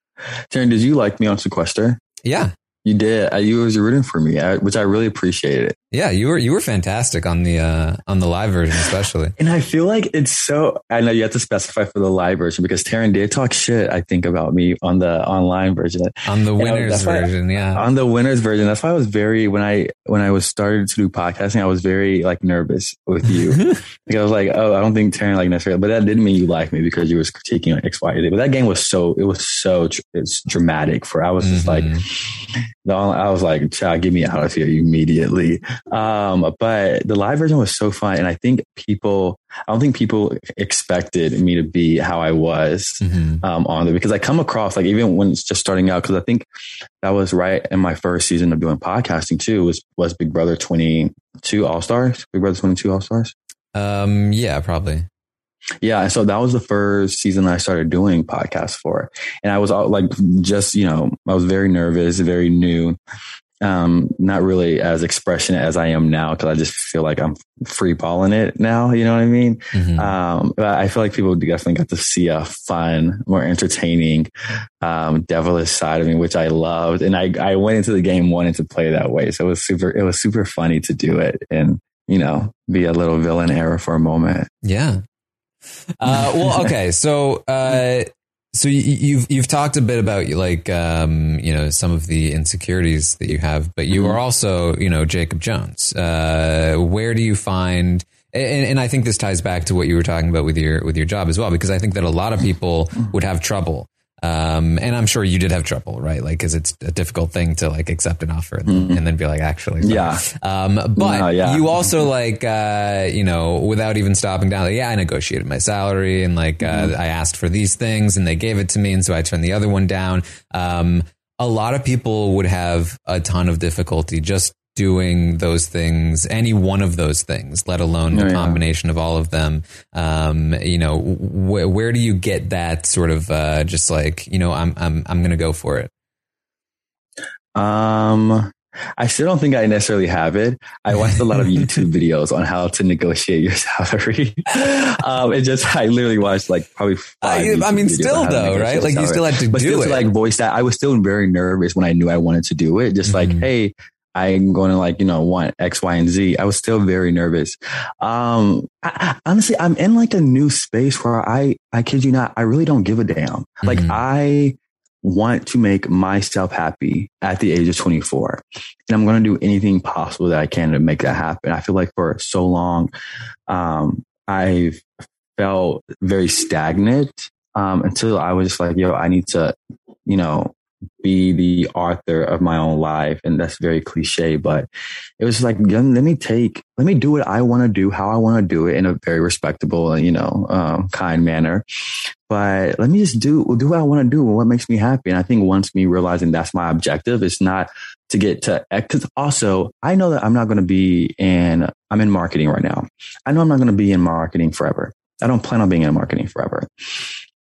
Taran, did you like me on Sequester? Yeah. You did. You was rooting for me, which I really appreciated. Yeah, you were you were fantastic on the uh, on the live version, especially. [laughs] and I feel like it's so. I know you have to specify for the live version because Taran did talk shit. I think about me on the online version. On the winners version, yeah. On the winners version, that's why I was very when I when I was started to do podcasting, I was very like nervous with you. [laughs] like I was like, oh, I don't think Taran like necessarily, but that didn't mean you liked me because you was critiquing like X, Y, Z. But that game was so it was so it's dramatic. For I was just mm-hmm. like, I was like, child, get me out of here immediately. Um, but the live version was so fun. And I think people, I don't think people expected me to be how I was, mm-hmm. um, on there because I come across like, even when it's just starting out, cause I think that was right in my first season of doing podcasting too, was, was Big Brother 22 All Stars, Big Brother 22 All Stars. Um, yeah, probably. Yeah. So that was the first season I started doing podcasts for. And I was all, like, just, you know, I was very nervous, very new um, not really as expressionate as I am now because I just feel like I'm free balling it now. You know what I mean? Mm-hmm. Um, but I feel like people definitely got to see a fun, more entertaining, um, devilish side of me, which I loved. And I, I went into the game wanting to play that way. So it was super, it was super funny to do it and, you know, be a little villain era for a moment. Yeah. Uh, well, okay. So, uh, so you've you've talked a bit about like um, you know some of the insecurities that you have, but you mm-hmm. are also you know Jacob Jones. Uh, where do you find? And, and, I think this ties back to what you were talking about with your with your job as well, because I think that a lot of people mm-hmm. would have trouble um, and I'm sure you did have trouble, right? Like, cause it's a difficult thing to like accept an offer and, mm-hmm. and then be like, actually, yeah. Um, but no, yeah. you also like, uh, you know, without even stopping down, like, yeah, I negotiated my salary and like, uh, mm-hmm. I asked for these things and they gave it to me. And so I turned the other one down. Um, a lot of people would have a ton of difficulty just doing those things, any one of those things, let alone the oh, combination of all of them. Um, you know, wh- where do you get that sort of, uh, just like, you know, I'm, I'm, I'm going to go for it. Um, I still don't think I necessarily have it. I watched a lot of [laughs] YouTube videos on how to negotiate your [laughs] salary. um, it just, I literally watched like probably I, I, mean, still though, right? Like you still had to but do still it. To, like voice that. I was still very nervous when I knew I wanted to do it. Just mm-hmm. like, hey, I'm going to like, you know, want X, Y, and Z. I was still very nervous. Um, I, honestly, I'm in like a new space where I, I kid you not, I really don't give a damn. Mm-hmm. Like I want to make myself happy at the age of 24 and I'm going to do anything possible that I can to make that happen. I feel like for so long, um, I've felt very stagnant, um, until I was just like, yo, I need to, you know, be the author of my own life. And that's very cliche, but it was like, let me take, let me do what I want to do, how I want to do it in a very respectable, you know, um, kind manner. But let me just do, do what I want to do and what makes me happy. And I think once me realizing that's my objective, it's not to get to, cause also I know that I'm not going to be in, I'm in marketing right now. I know I'm not going to be in marketing forever. I don't plan on being in marketing forever.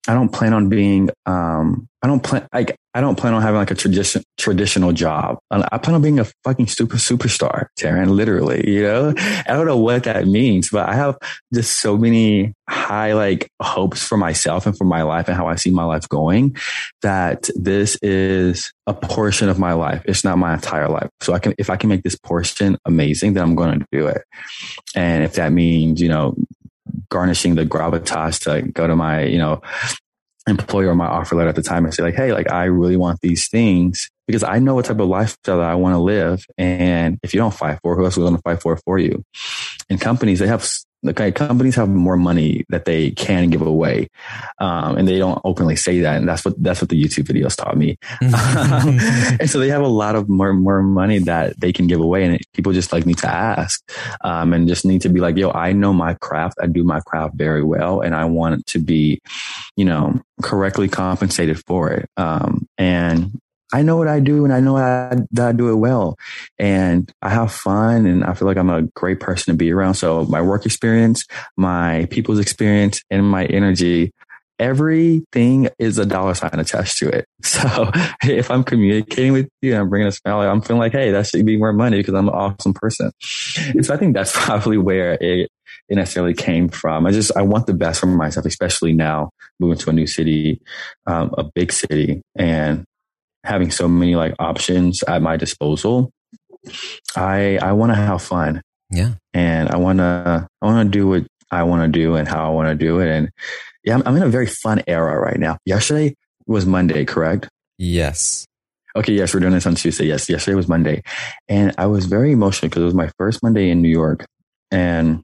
I don't plan on being, um, I don't plan, like, I don't plan on having like a tradition, traditional job. I plan on being a fucking super superstar, Taran, literally, you know? I don't know what that means, but I have just so many high like hopes for myself and for my life and how I see my life going that this is a portion of my life. It's not my entire life. So I can, if I can make this portion amazing, then I'm going to do it. And if that means, you know, garnishing the gravitas to go to my, you know, employer or my offer letter at the time and say like, Hey, like I really want these things because I know what type of lifestyle that I want to live. And if you don't fight for, who else is going to fight for for you? And companies, they have okay, companies have more money that they can give away, um, and they don't openly say that. And that's what that's what the YouTube videos taught me. [laughs] and so they have a lot of more more money that they can give away, and people just like need to ask, um, and just need to be like, "Yo, I know my craft. I do my craft very well, and I want it to be, you know, correctly compensated for it." Um, and I know what I do and I know I, that I do it well. And I have fun and I feel like I'm a great person to be around. So my work experience, my people's experience and my energy, everything is a dollar sign attached to it. [laughs] So [laughs] if I'm communicating with you and I'm bringing a smile, I'm feeling like, Hey, that should be more money because I'm an awesome person. And so I think that's [laughs] probably where it, it necessarily came from. I just, I want the best for myself, especially now moving to a new city, um, a big city and having so many like options at my disposal. I, I want to have fun. Yeah. And I want to, I want to do what I want to do and how I want to do it. And yeah, I'm, I'm in a very fun era right now. Yesterday was Monday, correct? Yes. Okay, yes, we're doing this on Tuesday. Yes, yesterday was Monday. And I was very emotional because it was my first Monday in New York. And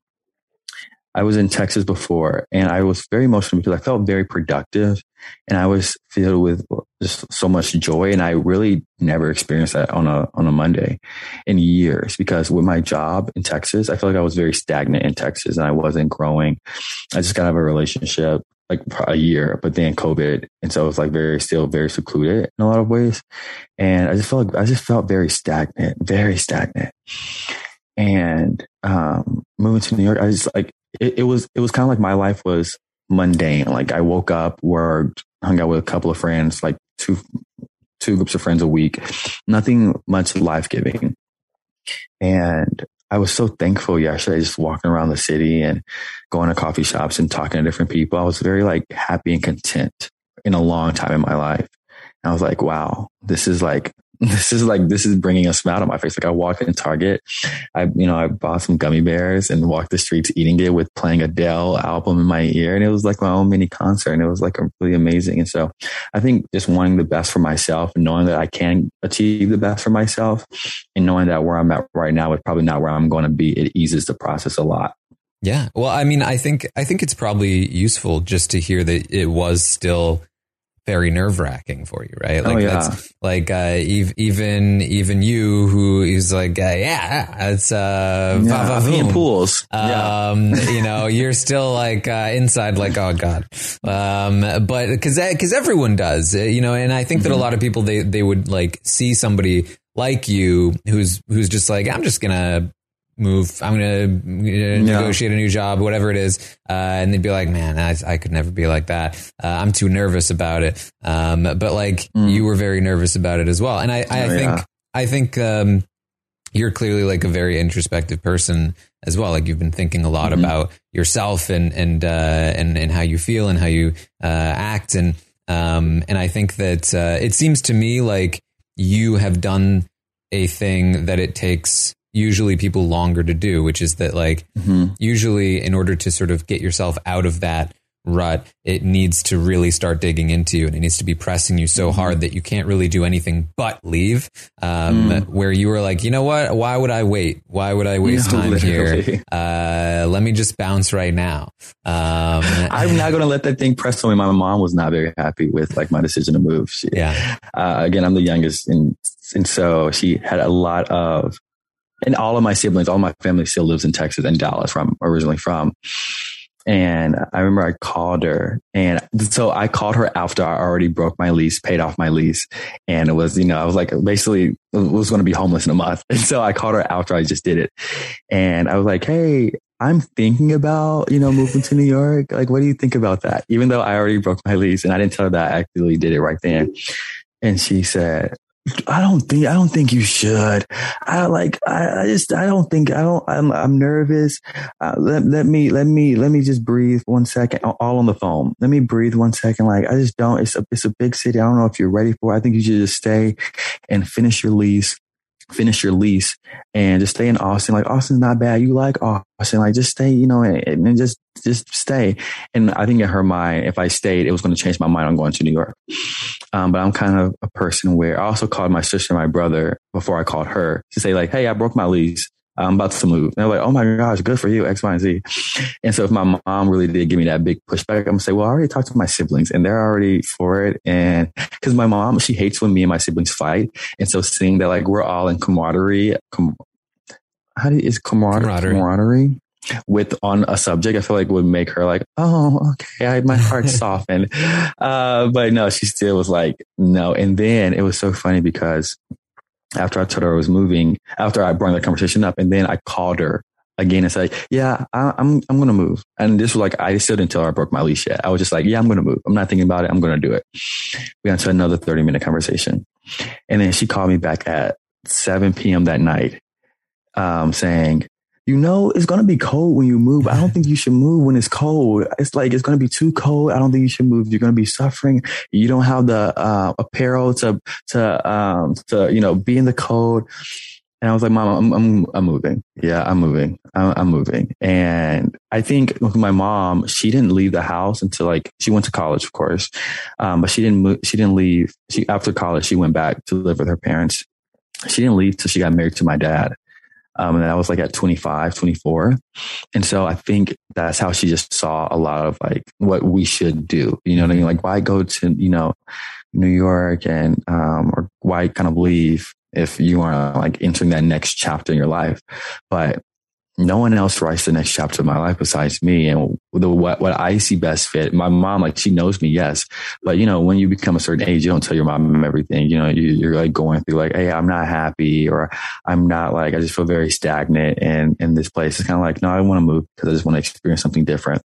I was in Texas before and I was very emotional because I felt very productive and I was filled with just so much joy. And I really never experienced that on a, on a Monday in years because with my job in Texas, I felt like I was very stagnant in Texas and I wasn't growing. I just got out of a relationship like a year, but then COVID. And so it was like very, still very secluded in a lot of ways. And I just felt like, I just felt very stagnant, very stagnant. And, um, moving to New York, I just like, it, it was it was kind of like my life was mundane. Like I woke up, worked, hung out with a couple of friends, like two two groups of friends a week. Nothing much life giving. And I was so thankful yesterday, just walking around the city and going to coffee shops and talking to different people. I was very like happy and content in a long time in my life. And I was like, wow, this is like this is like this is bringing a smile to my face. Like I walk in Target, I you know I bought some gummy bears and walked the streets eating it with playing Adele album in my ear, and it was like my own mini concert, and it was like really amazing. And so I think just wanting the best for myself and knowing that I can achieve the best for myself, and knowing that where I'm at right now is probably not where I'm going to be, it eases the process a lot. Yeah. Well, I mean, I think I think it's probably useful just to hear that it was still very nerve wracking for you, right? Oh, Like yeah. that's like uh, ev- even even you who is like uh, yeah, it's uh, Yeah, va- va- me in pools. Yeah. Um, you know, you're still like uh, inside, like oh god. Um, but because because everyone does, uh, you know, and I think that a Mm-hmm. lot of people they they would like see somebody like you who's who's just like I'm just gonna move. I'm gonna uh, negotiate a new job, whatever it is, uh, and they'd be like, "Man, I, I could never be like that. Uh, I'm too nervous about it." Um, but like you were very nervous about it as well, and I, I Mm. Oh, think yeah. I think um, you're clearly like a very introspective person as well. Like you've been thinking a lot Mhm. about yourself and and uh, and and how you feel and how you uh, act, and um, and I think that uh, it seems to me like you have done a thing that it takes usually people longer to do, which is that like Mhm. usually in order to sort of get yourself out of that rut, it needs to really start digging into you and it needs to be pressing you so hard that you can't really do anything but leave. Um, Mm. Where you were like, you know what? Why would I wait? Why would I [laughs] waste No, time here? Uh, let me just bounce right now. Um, [laughs] I'm not going to let that thing press on me. My mom was not very happy with like my decision to move. She, yeah. uh, again, I'm the youngest, and and so she had a lot of, and all of my siblings, all my family still lives in Texas and Dallas, where I'm originally from. And I remember I called her, and so I called her after I already broke my lease, paid off my lease, and it was, you know, I was like basically was going to be homeless in a month, [laughs] and so I called her after I just did it, and I was like, hey. I'm thinking about, you know, moving to New York. Like, what do you think about that? Even though I already broke my lease and I didn't tell her that I actually did it right then. And she said, I don't think, I don't think you should. I like, I, I just, I don't think, I don't, I'm, I'm nervous. Uh, let, let me, let me, let me just breathe one second, all on the phone. Let me breathe one second. Like, I just don't, it's a, it's a big city. I don't know if you're ready for it. I think you should just stay and finish your lease finish your lease and just stay in Austin. Like Austin's not bad. You like Austin. Like just stay, you know, and, and just, just stay. And I think in her mind, if I stayed, it was going to change my mind on going to New York. Um, but I'm kind of a person where I also called my sister and my brother before I called her to say like, Hey, I broke my lease. I'm about to move. And they're like, Oh my gosh, good for you, X, Y, and Z. And so if my mom really did give me that big pushback, I'm gonna say, well, I already talked to my siblings and they're already for it. And cause my mom, she hates when me and my siblings fight. And so seeing that like we're all in camaraderie, com- how do you, is camaraderie, Camaraderie. camaraderie? with on a subject, I feel like would make her like, oh, okay, I, my heart [laughs] softened. Uh, but no, she still was like, no. And then it was so funny because after I told her I was moving, after I brought the conversation up, and then I called her again and said, yeah, I, I'm, I'm to move. And this was like, I still didn't tell her I broke my leash yet. I was just like, yeah, I'm to move. I'm not thinking about it. I'm to do it. We got into another 30 minute conversation. And then she called me back at 7 p.m. that night, um, saying, you know, it's going to be cold when you move. I don't think you should move when it's cold. It's like, it's going to be too cold. I don't think you should move. You're going to be suffering. You don't have the, uh, apparel to, to, um, to, you know, be in the cold. And I was like, Mom, I'm, I'm, I'm moving. Yeah, I'm moving. I'm, I'm, moving. And I think my mom, she didn't leave the house until like, she went to college, of course. Um, but she didn't move, she didn't leave. She, after college, she went back to live with her parents. She didn't leave till she got married to my dad. Um, and I was like at 25, 24. And so I think that's how she just saw a lot of like what we should do. You know what I mean? Like, why go to, you know, New York and, um, or why kind of leave if you aren't like entering that next chapter in your life. But no one else writes the next chapter of my life besides me and the what what I see best fit. My mom, like she knows me, yes, but you know when you become a certain age, you don't tell your mom everything. You know you, are like going through like, hey, I'm not happy, or I'm not like I just feel very stagnant and in this place. It's kind of like no, I want to move because I just want to experience something different.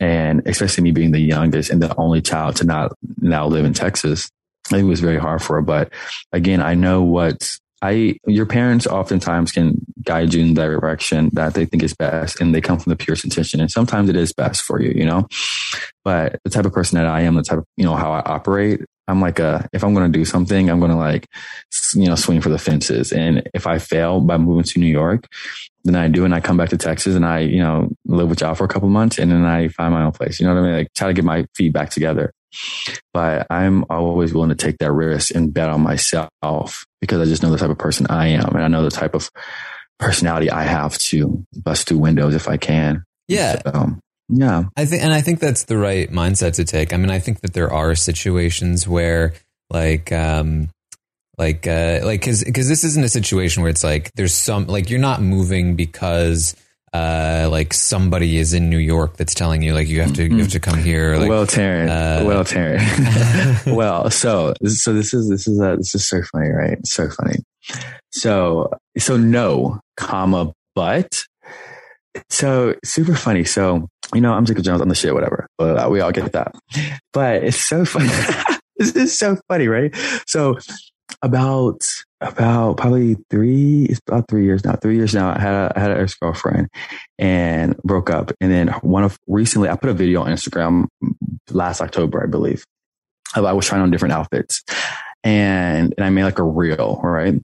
And especially me being the youngest and the only child to not now live in Texas, it was very hard for her. But again, I know what I, your parents oftentimes can guide you in the direction that they think is best and they come from the purest intention. And sometimes it is best for you, you know, but the type of person that I am, the type of, you know, how I operate, I'm like a, if I'm going to do something, I'm going to like, you know, swing for the fences. And if I fail by moving to New York, then I do and I come back to Texas and I, you know, live with y'all for a couple months and then I find my own place. You know what I mean? Like try to get my feet back together. But I'm always willing to take that risk and bet on myself because I just know the type of person I am. And I know the type of personality I have to bust through windows if I can. Yeah. So, yeah. I think, and I think that's the right mindset to take. I mean, I think that there are situations where like, um, like, uh, like, cause, cause this isn't a situation where it's like, there's some, like, you're not moving because, uh, like somebody is in New York that's telling you like you have to you have to come here. Like, well, Taran, uh, well, Taran, [laughs] well, so so this is this is uh, this is so funny, right? So funny. So so no, comma, but so super funny. So you know, I'm Jacob Jones on the shit, whatever. But we all get that. But it's so funny. [laughs] this is so funny, right? So about about probably three it's about three years now three years now i had a, I had an ex-girlfriend and broke up. And then one of recently i put a video on instagram last october i believe i was trying on different outfits. And and i made like a reel right?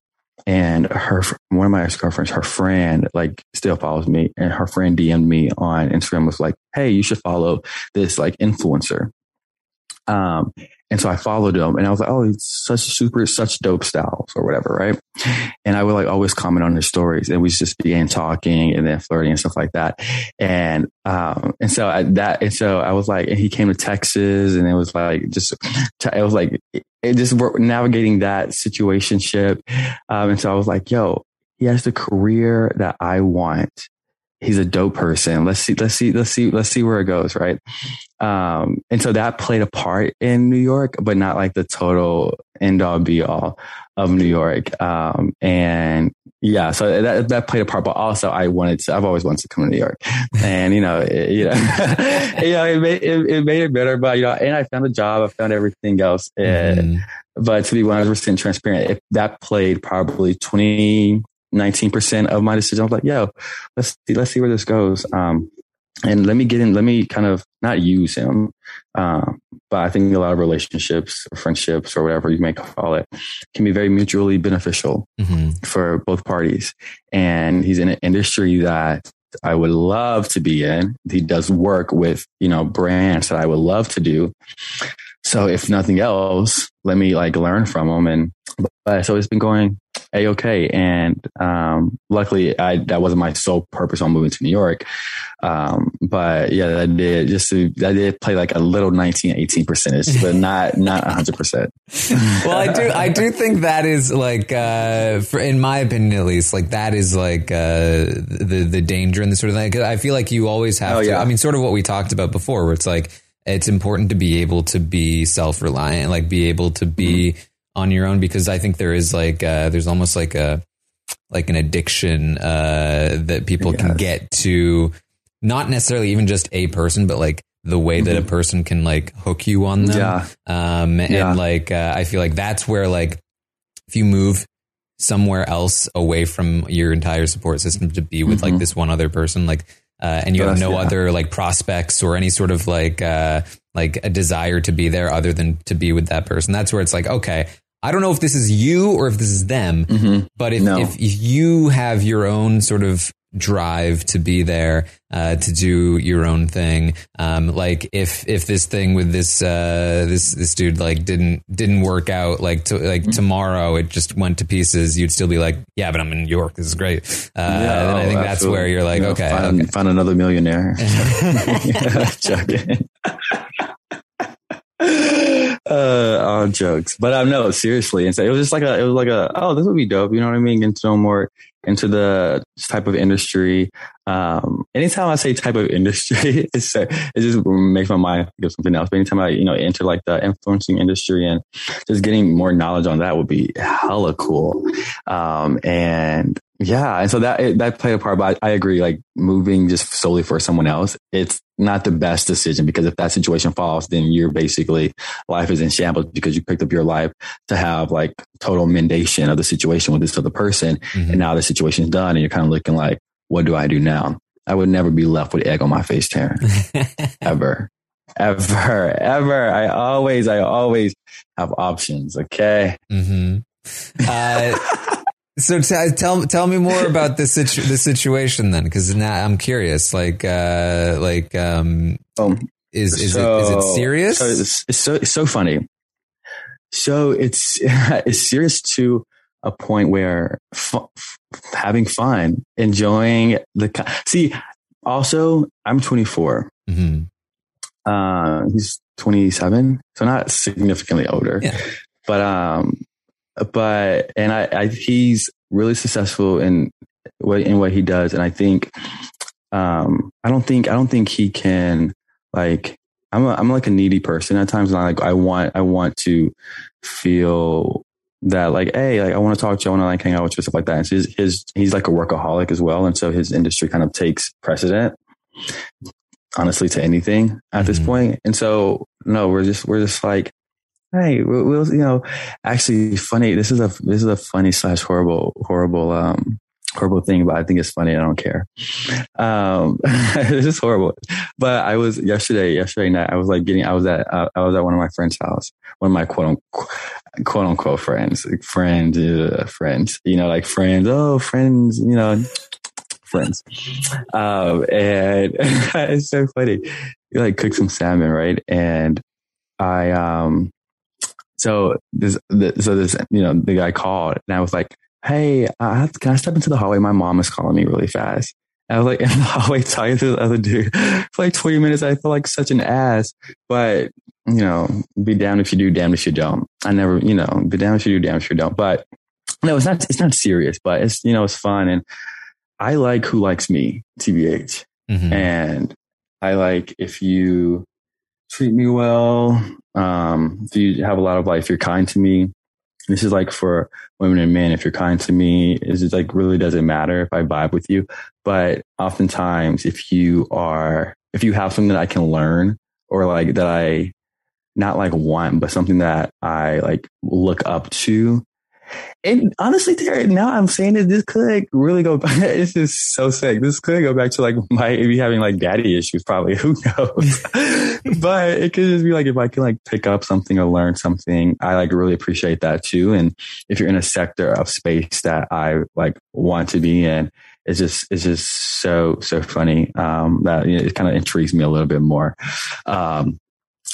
And her one of my ex-girlfriends her friend like still follows me. And her friend dm'd me on instagram was like hey you should follow this like influencer um and so I followed him and I was like, oh, it's such super, such dope styles or whatever, right? And I would like always comment on his stories and we just began talking and then flirting and stuff like that. And, um, and so I, that, and so I was like, and he came to Texas and it was like, just, it was like, it just navigating that situationship. Um, and so I was like, yo, he has the career that I want he's a dope person. Let's see, let's see, let's see, let's see where it goes, right? Um, and so that played a part in New York, but not like the total end all be all of New York. Um, and yeah, so that that played a part. But also, I wanted to. I've always wanted to come to New York, and you know, it, you know, [laughs] you know, it made it, it, made it better. But you know, and I found a job. I found everything else. And, mm-hmm. But to be 100% transparent, if that played probably 20, 19% of my decision. I was like, yo, let's see, let's see where this goes. Um, and let me get in, let me kind of not use him. Um, but I think a lot of relationships or friendships or whatever you may call it can be very mutually beneficial mm-hmm. for both parties. And he's in an industry that I would love to be in. He does work with, you know, brands that I would love to do. So if nothing else, let me like learn from him. And but, so it's been going a okay. And um, luckily, I that wasn't my sole purpose on moving to New York. Um, but yeah, that did just to, that did play like a little 19, 18 percentage, but not not hundred percent. [laughs] well, I do. I do think that is like, uh, for, in my opinion, at least, like that is like uh, the the danger and the sort of thing. I feel like you always have Oh, to. yeah. I mean, sort of what we talked about before, where it's like it's important to be able to be self reliant, like be able to be Mm-hmm. On your own. Because I think there is like, uh, there's almost like a like an addiction uh, that people can get to, not necessarily even just a person, but like the way that a person can like hook you on them. Mm-hmm. Yeah. Um, and Yeah. like, uh, I feel like that's where like, if you move somewhere else away from your entire support system to be with like this one other person, like, uh, and you have no Mm-hmm. yeah. other like prospects or any sort of like, uh, like a desire to be there other than to be with that person. That's where it's like, okay, I don't know if this is you or if this is them, but if, Mm-hmm. No. if, if you have your own sort of drive to be there, uh, to do your own thing, um, like if, if this thing with this, uh, this, this dude like didn't, didn't work out, like, to, like tomorrow it just went to pieces, you'd still be like, yeah, but I'm in New York. This is great. Uh, and I think that's where you're like, You know, okay, find, okay. find another millionaire. [laughs] [laughs] [laughs] Uh, all jokes, but um, no, seriously. And so it was just like a, it was like a, oh, this would be dope. You know what I mean? Get to know more into the type of industry. Um, anytime I say type of industry, [laughs] it's, it just makes my mind think of something else. But anytime I, you know, enter like the influencing industry and just getting more knowledge on that would be hella cool. Um, and yeah, and so that it, that played a part. But I, I agree, like moving just solely for someone else, it's not the best decision because if that situation falls, then you're basically life is in shambles because you picked up your life to have like total mendation of the situation with this other person, Mhm. and now the situation's done, and you're kind of looking like, what do I do now? I would never be left with egg on my face, Taran, [laughs] ever. Ever, ever. I always, I always have options. Okay. hmm Uh, so t- tell tell me more about this situ- the situation then, because now I'm curious. Like, uh, like, um, Um, is is it is it serious? So it's, it's so it's so funny. So it's [laughs] it's serious to a point where fu- having fun, enjoying the co- see. Also, I'm 24. hmm Uh, he's 27, so not significantly older. Yeah. But um, but and I, I he's really successful in what in what he does, and I think um, I don't think I don't think he can like I'm a, I'm like a needy person at times, and I like I want I want to feel that like hey like I want to talk to you, I want to like hang out with you stuff like that. And so his, his he's like a workaholic as well, and so his industry kind of takes precedent honestly to anything at this Mhm. point. And so no, we're just we're just like hey we'll, we'll you know actually funny this is a this is a funny slash horrible horrible um horrible thing but i think it's funny. I don't care. Um [laughs] this is horrible. But i was yesterday yesterday night i was like getting i was at uh, i was at one of my friend's house. One of my quote unquote quote unquote friends like friends uh, friends you know like friends oh friends you know friends. Um and [laughs] it's so funny. You like cook some salmon right? And i um so this, so this, you know, the guy called and I was like, Hey, I have can I step into the hallway? My mom is calling me really fast. And I was like [laughs] in the hallway talking to the other dude for like 20 minutes. I felt like such an ass, but you know, be damned if you do, damned if you don't. I never, you know, be damned if you do, damned if you don't. But no, it's not, it's not serious, but it's, you know, it's fun. And I like who likes me, TBH. Mhm. And I like if you treat me well, um, if you have a lot of like, if you're kind to me, this is like for women and men. If you're kind to me, is it like really doesn't matter if I vibe with you. But oftentimes, if you are, if you have something that I can learn or like that I not like want, but something that I like look up to. And honestly, Terry, now I'm saying that this could really go back. [laughs] It's just so sick. This could go back to like [laughs] my maybe having like daddy issues, probably. [laughs] Who knows? but it could just be like if I can like pick up something or learn something, I like really appreciate that too. And if you're in a sector of space that I like want to be in, it's just it's just so so funny um, that you know, it kind of intrigues me a little bit more. Um,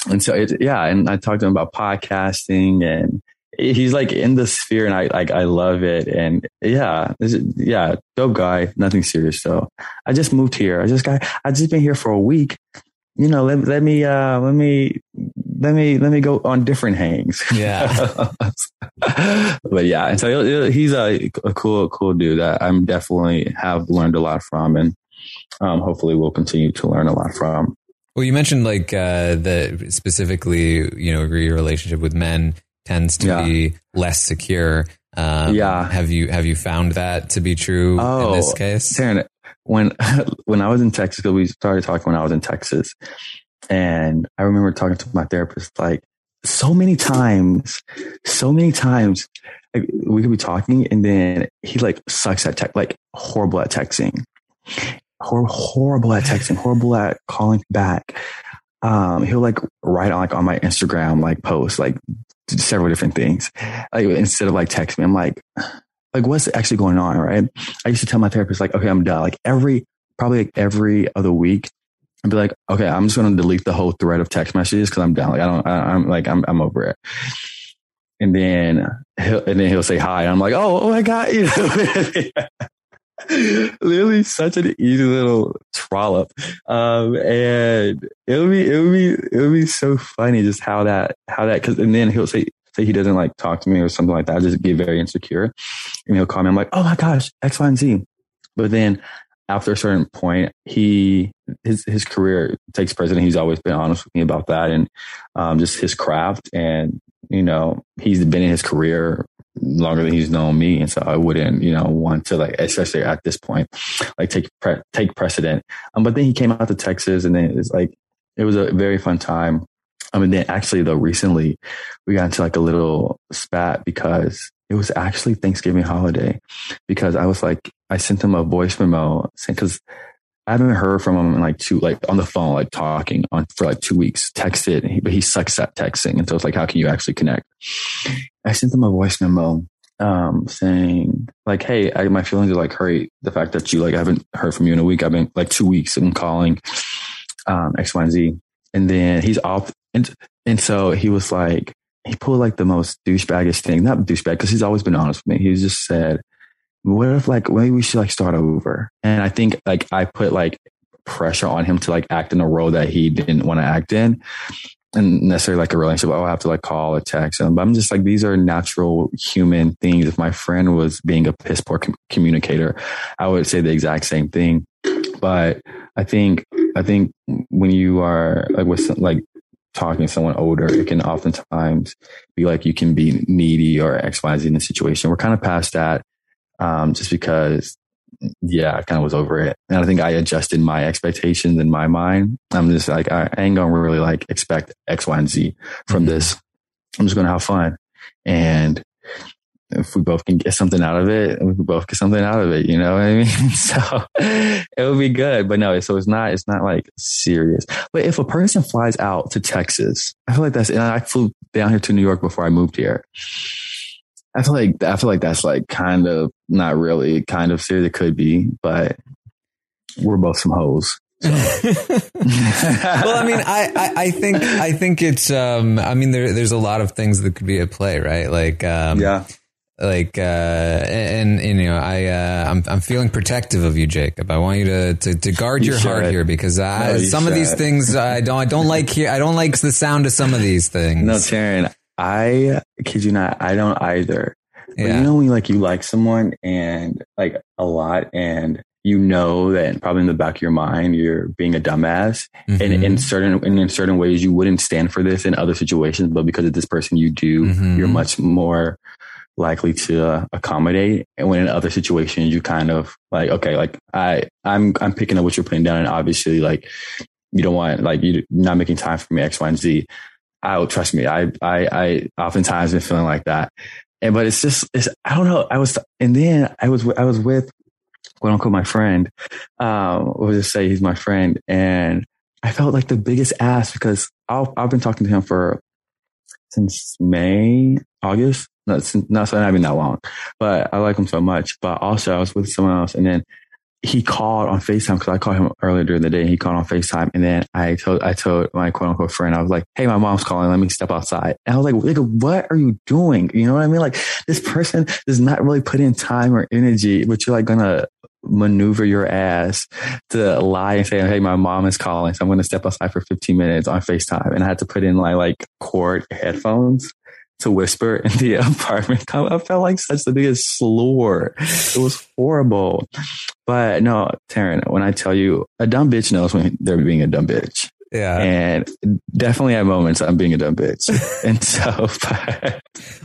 and so it, yeah, and I talked to him about podcasting and he's like in the sphere and I like I love it and yeah yeah dope guy nothing serious though I just moved here I just got I just been here for a week you know let, let me uh let me let me let me go on different hangs. [laughs] Yeah. but yeah, and so he's a, a cool cool dude that I'm definitely have learned a lot from, and um, hopefully we'll continue to learn a lot from. Well, you mentioned like uh, the specifically, you know, your relationship with men tends to Yeah. be less secure. Um, Yeah. Have you have you found that to be true in this case? Taran, when [laughs] when I was in Texas, we started talking when I was in Texas, and I remember talking to my therapist like so many times, so many times, like, we could be talking, and then he like sucks at tech, like horrible at texting, Hor- horrible at texting, horrible at calling back. Um, he'll like write on like on my Instagram like post like several different things, like instead of like text me. I'm like, like what's actually going on, right? I used to tell my therapist like, okay, I'm done. Like every probably like every other week, I'd be like, okay, I'm just going to delete the whole thread of text messages because I'm done. Like I don't, I, I'm like I'm I'm over it. And then he'll and then he'll say hi. I'm like, oh, oh my god, you know. [laughs] [laughs] Literally such an easy little trollop. Um, and it would be, it would be, it would be so funny just how that, how that, cause, and then he'll say, say he doesn't like talk to me or something like that. I just get very insecure and he'll call me. I'm like, oh my gosh, X, Y, and Z. But then after a certain point, he, his, his career takes precedent. He's always been honest with me about that and, um, just his craft. And, you know, he's been in his career longer than he's known me. And so I wouldn't, you know, want to like, especially at this point, like take, pre- take precedent. Um, but then he came out to Texas and then it's like, it was a very fun time. I mean, then actually though, recently we got into like a little spat because it was actually Thanksgiving holiday because I was like, I sent him a voice memo saying, cause I haven't heard from him in like two, like on the phone, like talking on for like two weeks, texted, but he sucks at texting. And so it's like, how can you actually connect? I sent him a voice memo, um, saying like, Hey, I, my feelings are like hurt. The fact that you like, I haven't heard from you in a week. I've been like two weeks and calling, um, X, Y, and Z. And then he's off. And, and so he was like, he pulled like the most douchebaggish thing, not douchebag, because he's always been honest with me. He just said, what if like maybe we should like start over? And I think like I put like pressure on him to like act in a role that he didn't want to act in. And necessarily like a relationship, oh, I have to like call or text him. But I'm just like, these are natural human things. If my friend was being a piss poor com- communicator, I would say the exact same thing. But I think, I think when you are like with some- like talking to someone older, it can oftentimes be like you can be needy or X, Y, Z in the situation. We're kind of past that um, just because, yeah, I kind of was over it. And I think I adjusted my expectations in my mind. I'm just like, I, ain't to really like expect X, Y, and Z from this. I'm just to have fun. And if we both can get something out of it, we can both get something out of it. You know what I [laughs] mean? So it would be good. But no, so it's not, it's not like serious. But if a person flies out to Texas, I feel like that's, and I flew down here to New York before I moved here. I feel like I feel like that's like kind of not really kind of serious. It could be, but we're both some hoes. [laughs] well, I mean, I, I, I think I think it's um I mean there there's a lot of things that could be at play, right? Like um Yeah. like uh and, and you know I uh I'm I'm feeling protective of you, Jacob. I want you to to, to guard You your heart here because I, No, some of these things I don't I don't like here I don't like the sound of some of these things. No, Taran, I kid you not, I don't either. But you know when like you like someone and like a lot and you know that probably in the back of your mind you're being a dumbass and Mhm. in certain and in certain ways you wouldn't stand for this in other situations but because of this person you do Mhm. you're much more likely to uh, accommodate and when in other situations you kind of like okay like i i'm i'm picking up what you're putting down and obviously like you don't want like you're not making time for me x y and z i will trust me i i i oftentimes been feeling like that. And but it's just it's i don't know i was and then i was i was with quote unquote my friend um we'll just say he's my friend and i felt like the biggest ass because I'll, i've been talking to him for since may august not, not, so not even that long but i like him so much but also i was with someone else and then he called on FaceTime because I called him earlier during the day. He called on FaceTime, and then I told I told my quote unquote friend, I was like, "Hey, my mom's calling. Let me step outside." And I was like, "Nigga, what are you doing?" You know what I mean? Like this person does not really put in time or energy, but you're like gonna maneuver your ass to lie and say, Hey, my mom is calling. So I'm going to step outside for 15 minutes on FaceTime. And I had to put in like, like cord headphones to whisper [laughs] in the [laughs] apartment. I felt like such the biggest slur. It was horrible. But no, Taran, when I tell you a dumb bitch knows when they're being a dumb bitch. Yeah. And definitely at moments I'm being a dumb bitch. [laughs] and so, but,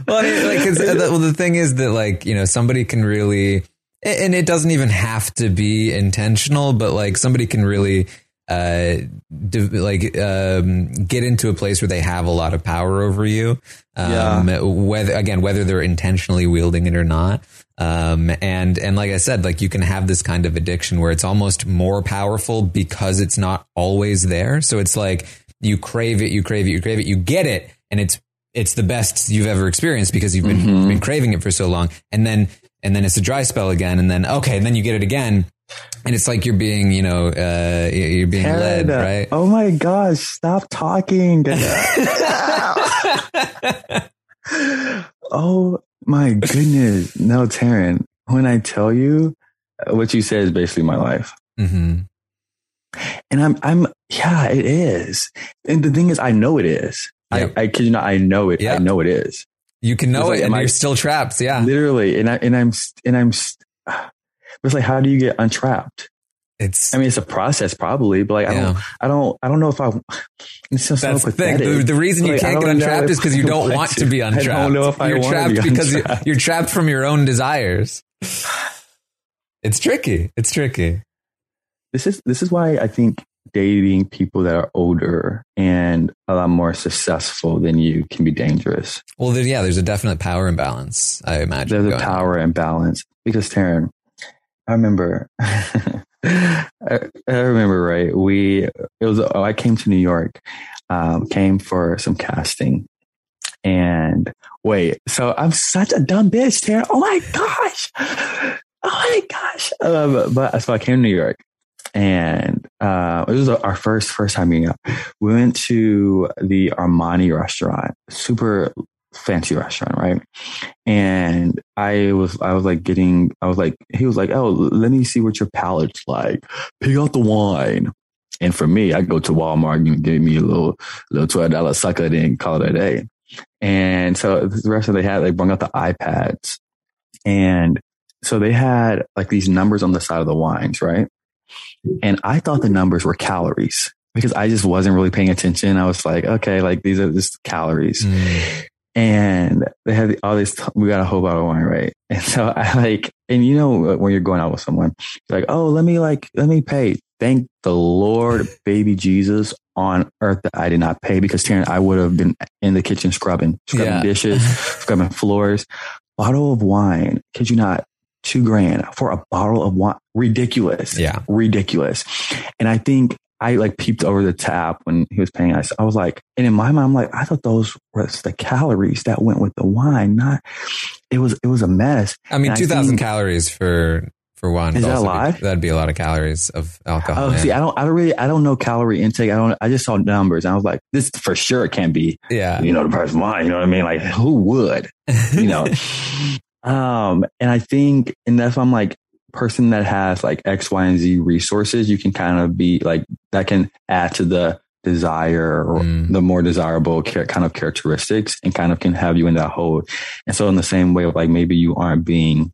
well, I mean, uh, the, well, the thing is that like, you know, somebody can really, and it doesn't even have to be intentional, but like somebody can really, uh, like, um, get into a place where they have a lot of power over you. Um, whether, again, whether they're intentionally wielding it or not. Um, and, and like I said, like you can have this kind of addiction where it's almost more powerful because it's not always there. So it's like you crave it, you crave it, you crave it, you get it, and it's, it's the best you've ever experienced because you've been, Mhm. been craving it for so long. And then, and then it's a dry spell again. And then, okay, and then you get it again. And it's like you're being, you know, uh, you're being led, right? Oh my gosh, stop talking. [laughs] [laughs] oh my goodness. No, Taran, when I tell you uh, what you said is basically my life. Mm-hmm. And I'm, I'm, yeah, it is. And the thing is, I know it is. I, I kid you not, I know it. I know it is. You can know It's like, it and I- you're still trapped. Yeah. Literally. And I, and I'm, and I'm, it's like, how do you get untrapped? It's, I mean, it's a process probably, but like, I don't, I don't, I don't know if I, it's so, so That's the thing. The, the reason you Like, can't get untrapped is because you don't want to be untrapped. I don't know if I you're want trapped to be because you- untrapped. you're trapped from your own desires. It's tricky. It's tricky. this is this is why I think dating people that are older and a lot more successful than you can be dangerous. Well, there, yeah, there's a definite power imbalance. I imagine. There's a on. power imbalance because Taran, I remember, [laughs] I, I remember right. We it was oh, I came to New York, um, came for some casting, and wait, so I'm such a dumb bitch, Taran. Oh my gosh, oh my gosh. Um, but so I came to New York, and uh, it was our first first time meeting up. We went to the Armani restaurant, super fancy restaurant, right? And I was I was like getting I was like he was like, oh, let me see what your palate's like. Pick out the wine. And for me, I go to Walmart and give me a little little twelve dollar sucker, then call it a day. And so the restaurant they had, they brought out the iPads, and so they had like these numbers on the side of the wines, right? And I thought the numbers were calories because I just wasn't really paying attention. I was like, okay, like these are just calories. Mm. And they had all this, we got a whole bottle of wine, right? [laughs] And so I like, and you know, uh, when you're going out with someone, like, oh, let me like, let me pay. Thank the Lord, baby Jesus on earth that I did not pay because Taran, I would have been in the kitchen scrubbing, scrubbing Yeah. dishes, [laughs] scrubbing floors. Bottle of wine, Could you not, two grand for a bottle of wine. Ridiculous. Yeah. Ridiculous. And I think I like peeped over the tap when he was paying us. I was like, and in my mind, I'm like, I thought those were the calories that went with the wine. Not, it was, it was a mess. I mean, And two thousand calories for for one. Is that a lot? that'd be a lot of calories of alcohol. Oh, see, I don't, I don't really, I don't know calorie intake. I don't, I just saw numbers and I was like, this for sure can't be, yeah. you know, the person wine. You know what I mean? Like, who would, you know? [laughs] um, and I think, and that's why I'm like, person that has like X, Y, and Z resources, you can kind of be like, that can add to the desire or Mm. the more desirable kind of characteristics and kind of can have you in that hold. And so in the same way, of like maybe you aren't being,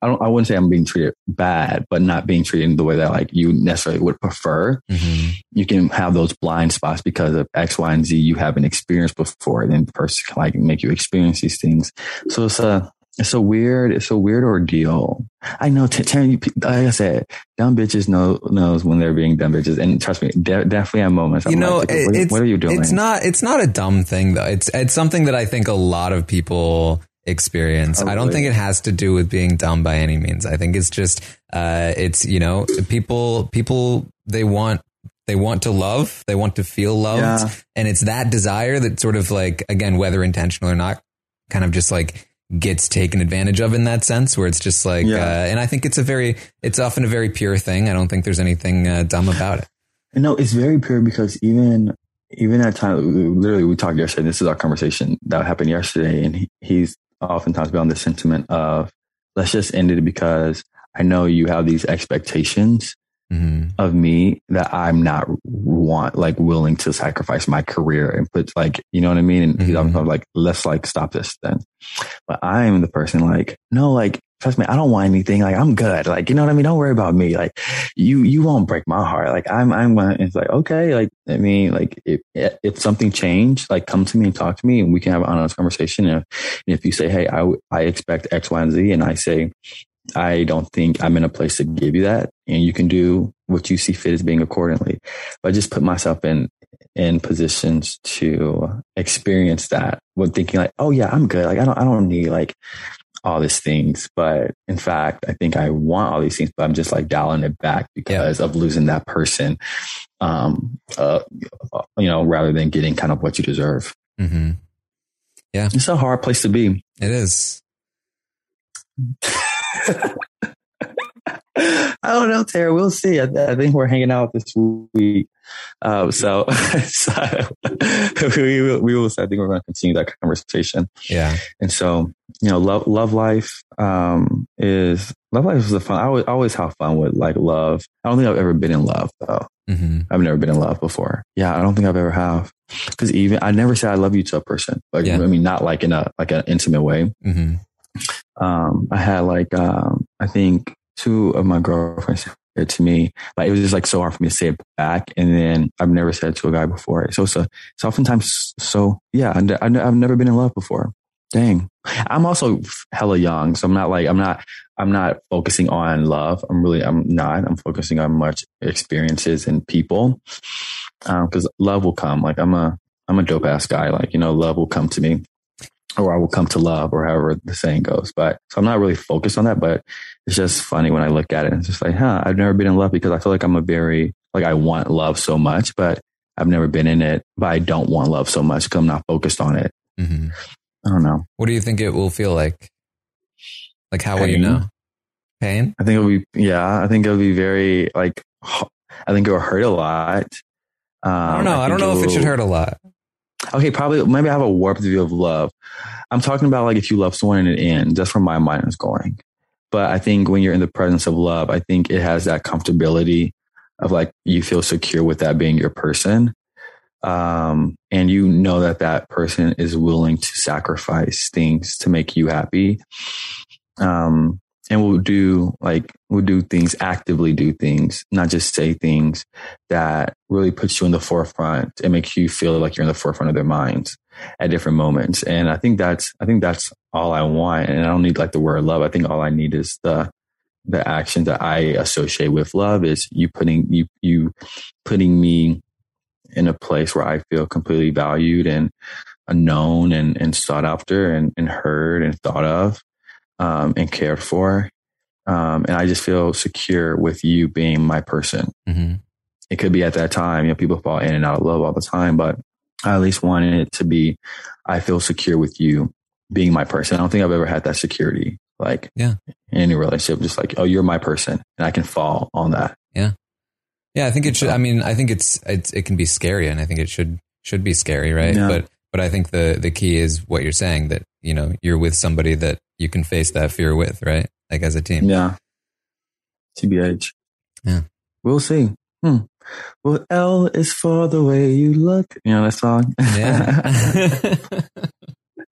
I don't, I wouldn't say I'm being treated bad, but not being treated in the way that like you necessarily would prefer. Mhm. You can have those blind spots because of X, Y, and Z you haven't experienced before. Then the person can like make you experience these things. So it's a, it's a weird, it's a weird ordeal. I know, T- Taran, you, like I said, dumb bitches know knows when they're being dumb bitches, and trust me, de- definitely have moments. you I'm know, like, what, it's what are you doing? It's not. It's not a dumb thing though. It's it's something that I think a lot of people experience. Oh, I don't really? think it has to do with being dumb by any means. I think it's just uh, it's you know people people they want they want to love they want to feel loved Yeah. and it's that desire that sort of like again whether intentional or not kind of just like gets taken advantage of in that sense where it's just like Yeah. uh, and I think it's a very it's often a very pure thing. I don't think there's anything uh, dumb about it. No, it's very pure because even even at time, literally, we talked yesterday. This is our conversation that happened yesterday, and he, he's oftentimes been on the sentiment of let's just end it because I know you have these expectations Mm-hmm. of me that I'm not want like willing to sacrifice my career and put like you know what I mean. And he's I'm, I'm like, let's like stop this then. But I'm the person like, no, like trust me, I don't want anything. Like I'm good. Like you know what I mean. Don't worry about me. Like you you won't break my heart. Like I'm I'm. It's like okay. Like I mean, like if if something changed, like come to me and talk to me, and we can have an honest conversation. And if, and if you say, hey, I I expect X, Y, and Z, and I say. I don't think I'm in a place to give you that. And you can do what you see fit as being accordingly. But I just put myself in, in positions to experience that with thinking like, oh yeah, I'm good. Like I don't, I don't need like all these things. But in fact, I think I want all these things, but I'm just like dialing it back because of losing that person. Um, uh, you know, rather than getting kind of what you deserve. Mm-hmm. Yeah. It's a hard place to be. It is. I don't know, Tara. We'll see. I, I think we're hanging out this week. Um, so, [laughs] so [laughs] we, will, we will, I think we're going to continue that conversation. Yeah. And so, you know, love, love life, um, is, love life is a fun. I always, always have fun with like love. I don't think I've ever been in love though. Mm-hmm. I've never been in love before. Yeah. I don't think I've ever have. Cause even, I never say I love you to a person. Like, Yeah. I mean, not like in a, like an intimate way Mm-hmm. Um, I had like, um, I think two of my girlfriends said to me, but it was just like so hard for me to say it back. And then I've never said to a guy before. So a, it's oftentimes so, yeah, I, I've never been in love before. Dang. I'm also hella young. So I'm not like, I'm not, I'm not focusing on love. I'm really, I'm not, I'm focusing on much experiences and people. Um, cause love will come. Like I'm a, I'm a dope ass guy. Like, you know, love will come to me or I will come to love or however the saying goes. But so I'm not really focused on that, but it's just funny when I look at it. It's just like, huh, I've never been in love because I feel like I'm a very, like I want love so much, but I've never been in it, but I don't want love so much because I'm not focused on it. Mm-hmm. I don't know. What do you think it will feel like? Like, how will you know? Pain? I think it'll be, yeah, I think it'll be very like, I think it'll hurt a lot. Um, I don't know. I, don't know if it should hurt a lot. Okay, probably maybe I have a warped view of love. I'm talking about like if you love someone and it ends. That's where my mind is going. But I think when you're in the presence of love, I think it has that comfortability of like you feel secure with that being your person. Um, and you know that that person is willing to sacrifice things to make you happy. Um, and we'll do like, we'll do things, actively do things, not just say things that really puts you in the forefront and makes you feel like you're in the forefront of their minds at different moments. And I think that's, I think that's all I want. And I don't need like the word love. I think all I need is the, the action that I associate with love is you putting, you, you putting me in a place where I feel completely valued and known and, and sought after and, and heard and thought of, um, and cared for. Um, and I just feel secure with you being my person Mm-hmm. it could be at that time, you know, people fall in and out of love all the time, but I at least wanted it to be, I feel secure with you being my person. I don't think I've ever had that security, like Yeah. in any relationship, just like, oh, you're my person and I can fall on that. Yeah, Yeah. I think it should. I mean, I think it's, it's it can be scary, and I think it should should be scary, right? Yeah. But but I think the the key is what you're saying that you know you're with somebody that you can face that fear with, right? Like as a team. Yeah. TBH. Yeah. We'll see. Hmm. Well, L is for the way you look. You know that song? Yeah.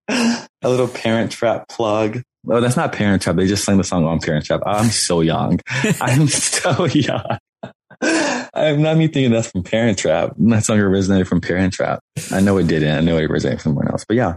[laughs] a little Parent Trap plug. Oh, that's not Parent Trap. They just sang the song on Parent Trap. I'm so young. [laughs] I'm so young. I'm not me thinking that's from Parent Trap. That song originated from Parent Trap. I know it didn't. I know it originated from somewhere else. But yeah,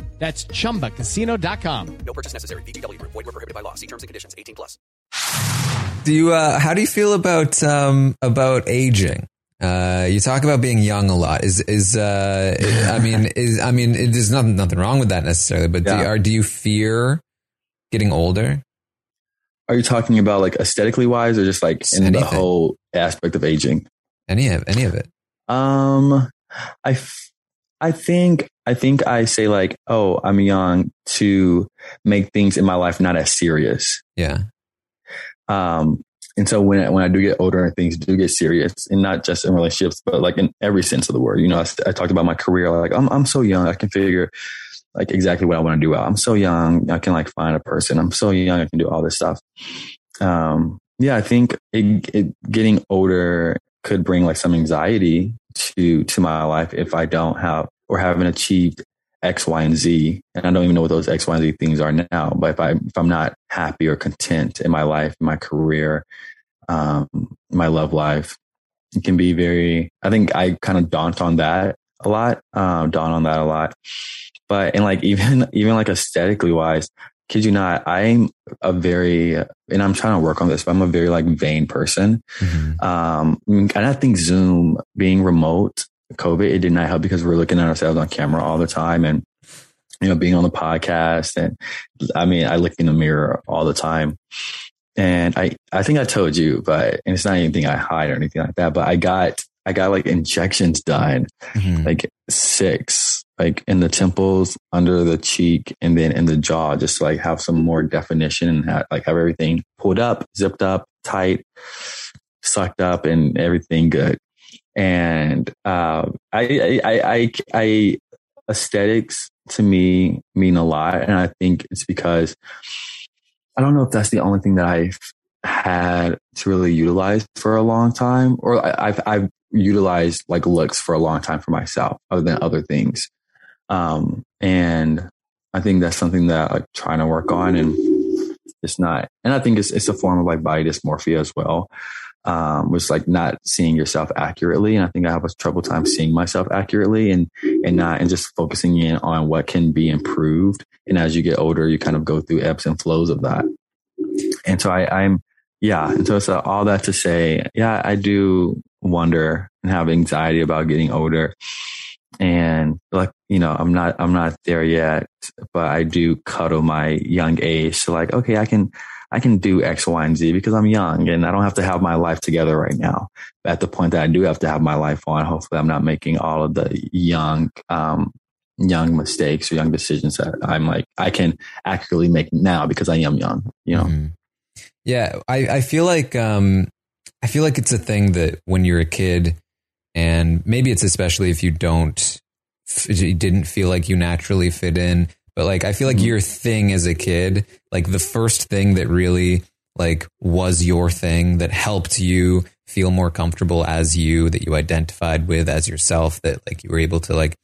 That's chumbacasino.com. No purchase necessary. VGW Group. Void were prohibited by law. See terms and conditions. 18 plus. Do you? Uh, how do you feel about um, about aging? Uh, you talk about being young a lot. Is is uh, I mean [laughs] is I mean it, there's nothing nothing wrong with that necessarily. But do, you, are, do you fear getting older? Are you talking about like aesthetically wise or just like in the whole aspect of aging? Any of any of it? Um, I, f- I think, I think I say like, oh, I'm young to make things in my life not as serious. Yeah. Um, and so when I, when I do get older and things do get serious, and not just in relationships, but like in every sense of the word, you know, I, I talked about my career. Like I'm I'm so young, I can figure like exactly what I want to do. out. I'm so young, I can like find a person. I'm so young, I can do all this stuff. Um, yeah, I think it, it, getting older could bring like some anxiety to to my life if I don't have or haven't achieved X, Y, and Z. And I don't even know what those X, Y, and Z things are now. But if I if I'm not happy or content in my life, my career, um, my love life, it can be very. I think I kind of daunt on that a lot. Um, dawn on that a lot. But and like [laughs] even even like aesthetically wise, kid you not, I'm a very and I'm trying to work on this, but I'm a very like vain person. Um, and I think Zoom being remote, COVID, it did not help because we're looking at ourselves on camera all the time and, you know, being on the podcast. And I mean, I look in the mirror all the time. And I, I think I told you, but and it's not anything I hide or anything like that, but I got, I got like injections done, mm-hmm. like six, like in the temples, under the cheek, and then in the jaw, just to like have some more definition and have, like have everything pulled up, zipped up, tight, sucked up, and everything good. And uh, I, I, I, I, aesthetics to me mean a lot, and I think it's because I don't know if that's the only thing that I've had to really utilize for a long time, or I- I've I've utilized like looks for a long time for myself, other than other things. Um, and I think that's something that I'm trying to work on, and it's not. And I think it's it's a form of like body dysmorphia as well, um, was like not seeing yourself accurately. And I think I have a trouble time seeing myself accurately, and and not and just focusing in on what can be improved. And as you get older, you kind of go through ebbs and flows of that. And so I, I'm yeah. And so it's all that to say, yeah, I do wonder and have anxiety about getting older. And like, you know, I'm not, I'm not there yet, but I do cuddle my young age. So like, okay, I can, I can do X, Y, and Z because I'm young and I don't have to have my life together right now. At the point that I do have to have my life on, hopefully I'm not making all of the young, um, young mistakes or young decisions that I'm like, I can accurately make now because I am young, you know? Yeah, I, I feel like um, I feel like it's a thing that when you're a kid, and maybe it's especially if you don't, you didn't feel like you naturally fit in. But like, I feel like your thing as a kid, like the first thing that really like was your thing that helped you feel more comfortable as you, that you identified with as yourself, that like you were able to like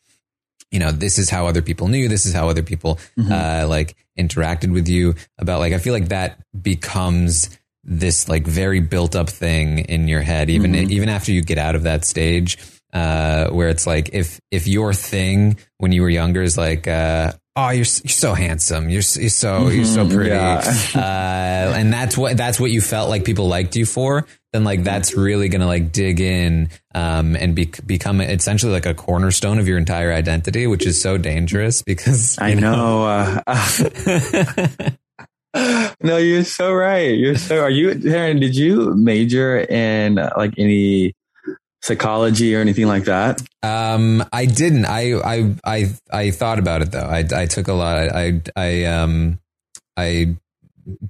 you know, this is how other people knew. This is how other people uh, like interacted with you. About like, I feel like that becomes this like very built up thing in your head, even Mhm. even after you get out of that stage, uh, where it's like if if your thing when you were younger is like. Uh, Oh, you're you're so handsome. You're you're so you're so pretty, yeah. [laughs] uh, and that's what that's what you felt like people liked you for. Then like that's really gonna like dig in um, and be, become essentially like a cornerstone of your entire identity, which is so dangerous because [laughs] I you know. Uh, [laughs] no, you're so right. You're so. Are you, Darren? Did you major in uh, like any psychology or anything like that? Um, I didn't. I I I I thought about it though. I I took a lot. I I um I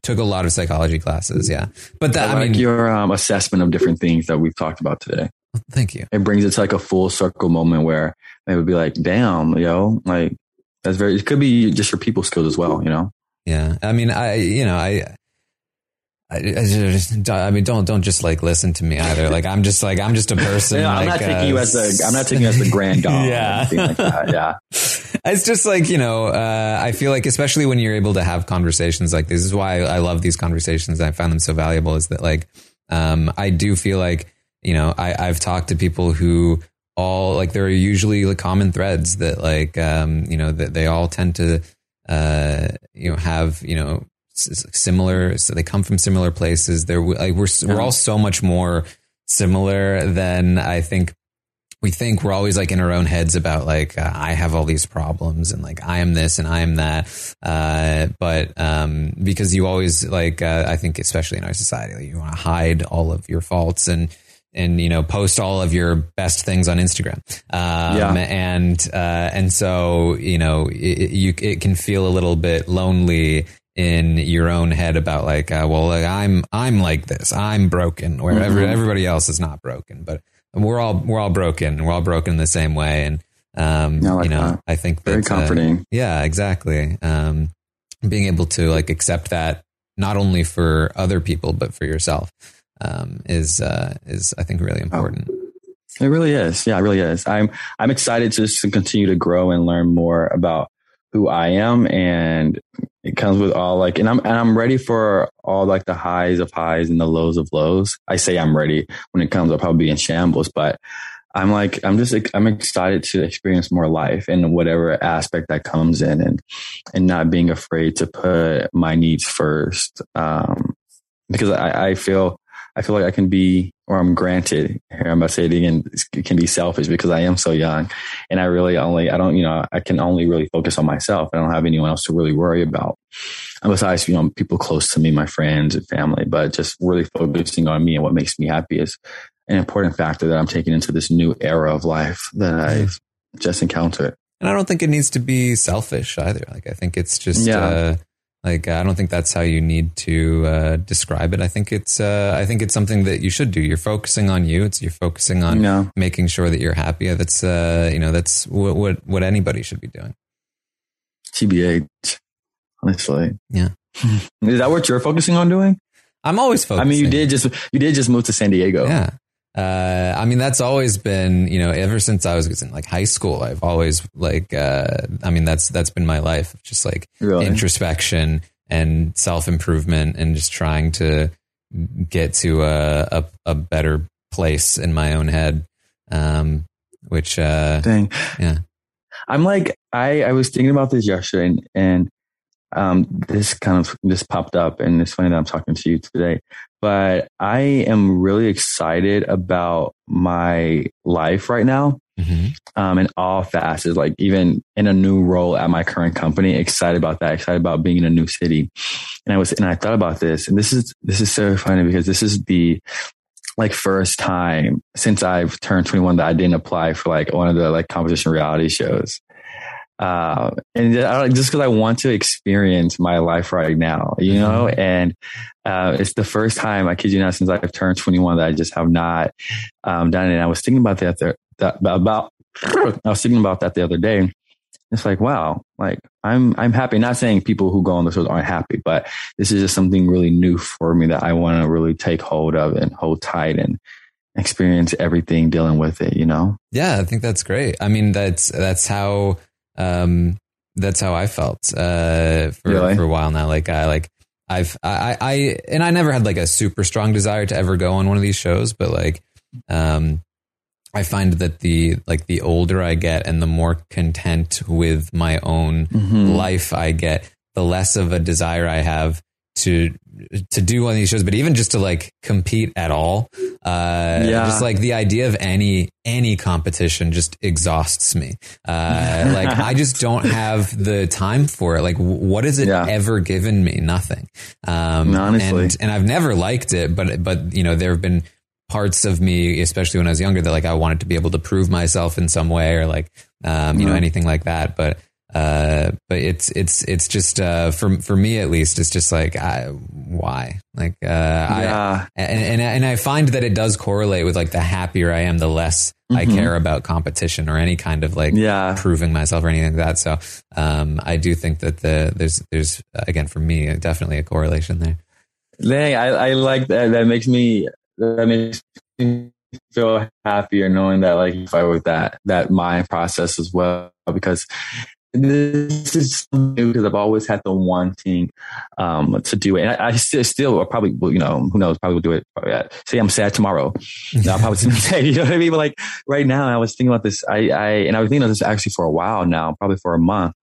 took a lot of psychology classes. Yeah, but that I I, like mean, your um, assessment of different things that we've talked about today. thank you. It brings it to like a full circle moment where they would be like, "Damn, yo, like that's very." It could be just your people skills as well, you know. Yeah. I mean, I, you know, I, I, I, just, I mean, don't don't just like listen to me either. Like I'm just like I'm just a person. Yeah, I'm like, not taking uh, you as the I'm not taking you as the grand dog. [laughs] or Yeah. anything like that. Yeah. [laughs] it's just like you know uh, i feel like especially when you're able to have conversations like this is why i love these conversations i find them so valuable is that like um, i do feel like you know I, i've talked to people who all like there are usually like common threads that like um, you know that they all tend to uh, you know have you know similar so they come from similar places they're like we're we're all so much more similar than i think we think we're always like in our own heads about like uh, I have all these problems and like I am this and I am that. Uh, but um, because you always like uh, I think especially in our society, like, you want to hide all of your faults and and you know post all of your best things on Instagram. Um, Yeah. and uh, and so you know it- you it can feel a little bit lonely in your own head about like uh, well like, I'm I'm like this I'm broken where every, Mhm. everybody else is not broken but we're all we're all broken we're all broken in the same way and um I like you know that. I think Very uh, comforting. yeah exactly um being able to like accept that not only for other people but for yourself um is uh is I think really important It really is. Yeah, it really is. I'm I'm excited to just to continue to grow and learn more about who I am and it comes with all like and I'm and I'm ready for all like the highs of highs and the lows of lows. I say I'm ready when it comes I'll probably be in shambles, but I'm like I'm just I'm excited to experience more life in whatever aspect that comes in and and not being afraid to put my needs first. Um because I, I feel I feel like I can be, or I'm granted, here I'm about to say it again, it can be selfish because I am so young. And I really only, I don't, you know, I can only really focus on myself. I don't have anyone else to really worry about. And besides, you know, people close to me, my friends and family, but just really focusing on me and what makes me happy is an important factor that I'm taking into this new era of life that I've just encountered. and I don't think it needs to be selfish either like I think it's just Yeah. uh like I don't think that's how you need to uh, describe it. I think it's uh, I think it's something that you should do. You're focusing on you. It's you're focusing on Yeah. making sure that you're happy. That's uh, you know that's what, what what anybody should be doing. TBH, honestly. Yeah. [laughs] Is that what you're focusing on doing? I'm always I mean, you did just, you did just move to San Diego. Yeah. Uh, I mean, that's always been, you know, ever since I was in like high school, I've always like, uh, I mean, that's, that's been my life. Just like Really? introspection and self improvement and just trying to get to a, a, a better place in my own head. Um, which, uh, Dang. yeah. I'm like, I, I was thinking about this yesterday and, and um, this kind of just popped up and it's funny that I'm talking to you today, but I am really excited about my life right now. Mm-hmm. Um, in all facets, like even in a new role at my current company, excited about that, excited about being in a new city. And I was, and I thought about this and this is, this is so funny because this is the, like first time since I've turned 21 that I didn't apply for like one of the like competition reality shows. Uh, and I just because I want to experience my life right now, you know, and uh, it's the first time I kid you not since I've turned 21 that I just have not um, done it. And I was thinking about that, there, that about I was thinking about that the other day. It's like wow, like I'm I'm happy. Not saying people who go on the shows aren't happy, but this is just something really new for me that I want to really take hold of and hold tight and experience everything dealing with it. You know? Yeah, I think that's great. I mean, that's that's how um, that's how I felt uh, for Really? for a while now. Like I like I've I, I and I never had like a super strong desire to ever go on one of these shows, but like um, I find that the like the older I get and the more content with my own Mhm. life I get, the less of a desire I have to to do one of these shows, but even just to like compete at all. Uh, Yeah. just like the idea of any any competition just exhausts me. Uh, [laughs] like I just don't have the time for it. Like, what has it ever given me? Nothing. Um, Honestly. and, and I've never liked it, but but you know there have been parts of me, especially when I was younger, that like I wanted to be able to prove myself in some way or like um, you know Mhm. anything like that. But uh, but it's it's it's just uh, for for me at least, it's just like I, why like uh, Yeah. I and, and and I find that it does correlate with like the happier I am, the less I Mhm. care about competition or any kind of like Yeah. proving myself or anything like that. So um, I do think that the there's there's again for me definitely a correlation there. Dang, I, I like that. That makes me that makes me feel happier knowing that like if I with that that mind process as well because this is new because I've always had the wanting um, to do it, and I, I still, still probably you know who knows probably will do it. Probably, say I'm sad tomorrow, [laughs] I'll probably say [laughs] you know what I mean. But like right now, I was thinking about this. I, I and I was thinking about this actually for a while now, probably for a month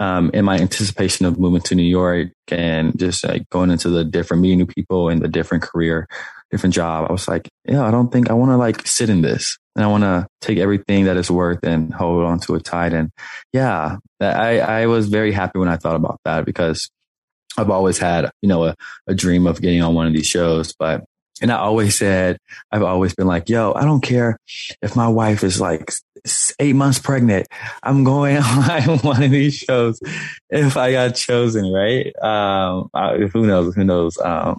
um, in my anticipation of moving to New York and just like going into the different meeting new people and the different career, different job, I was like, yeah, I don't think I want to like sit in this and I want to take everything that it's worth and hold on to it tight. And yeah, I, I was very happy when I thought about that because I've always had, you know, a, a dream of getting on one of these shows, but and I always said, I've always been like, yo, I don't care if my wife is like eight months pregnant. I'm going [laughs] on one of these shows if I got chosen, right? Um, I, who knows? Who knows? Um,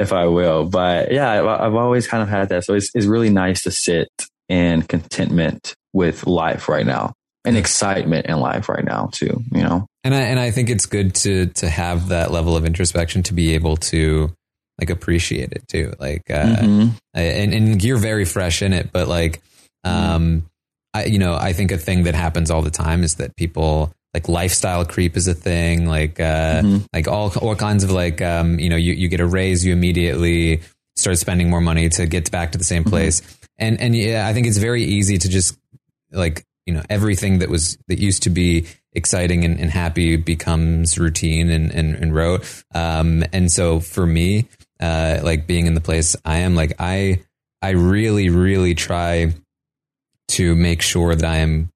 if I will, but yeah, I've, always kind of had that. So it's, it's really nice to sit in contentment with life right now and excitement in life right now too, you know? And I, and I think it's good to, to have that level of introspection to be able to, like appreciate it too. Like, uh, mm-hmm. and, and you're very fresh in it, but like, um, I, you know, I think a thing that happens all the time is that people like lifestyle creep is a thing, like, uh, mm-hmm. like all, all kinds of like, um, you know, you, you get a raise, you immediately start spending more money to get back to the same mm-hmm. place. Mm-hmm. And, and yeah, I think it's very easy to just like, you know, everything that was, that used to be exciting and, and happy becomes routine and, and, and rote. Um, and so for me, uh, like being in the place I am, like I, I really, really try to make sure that I am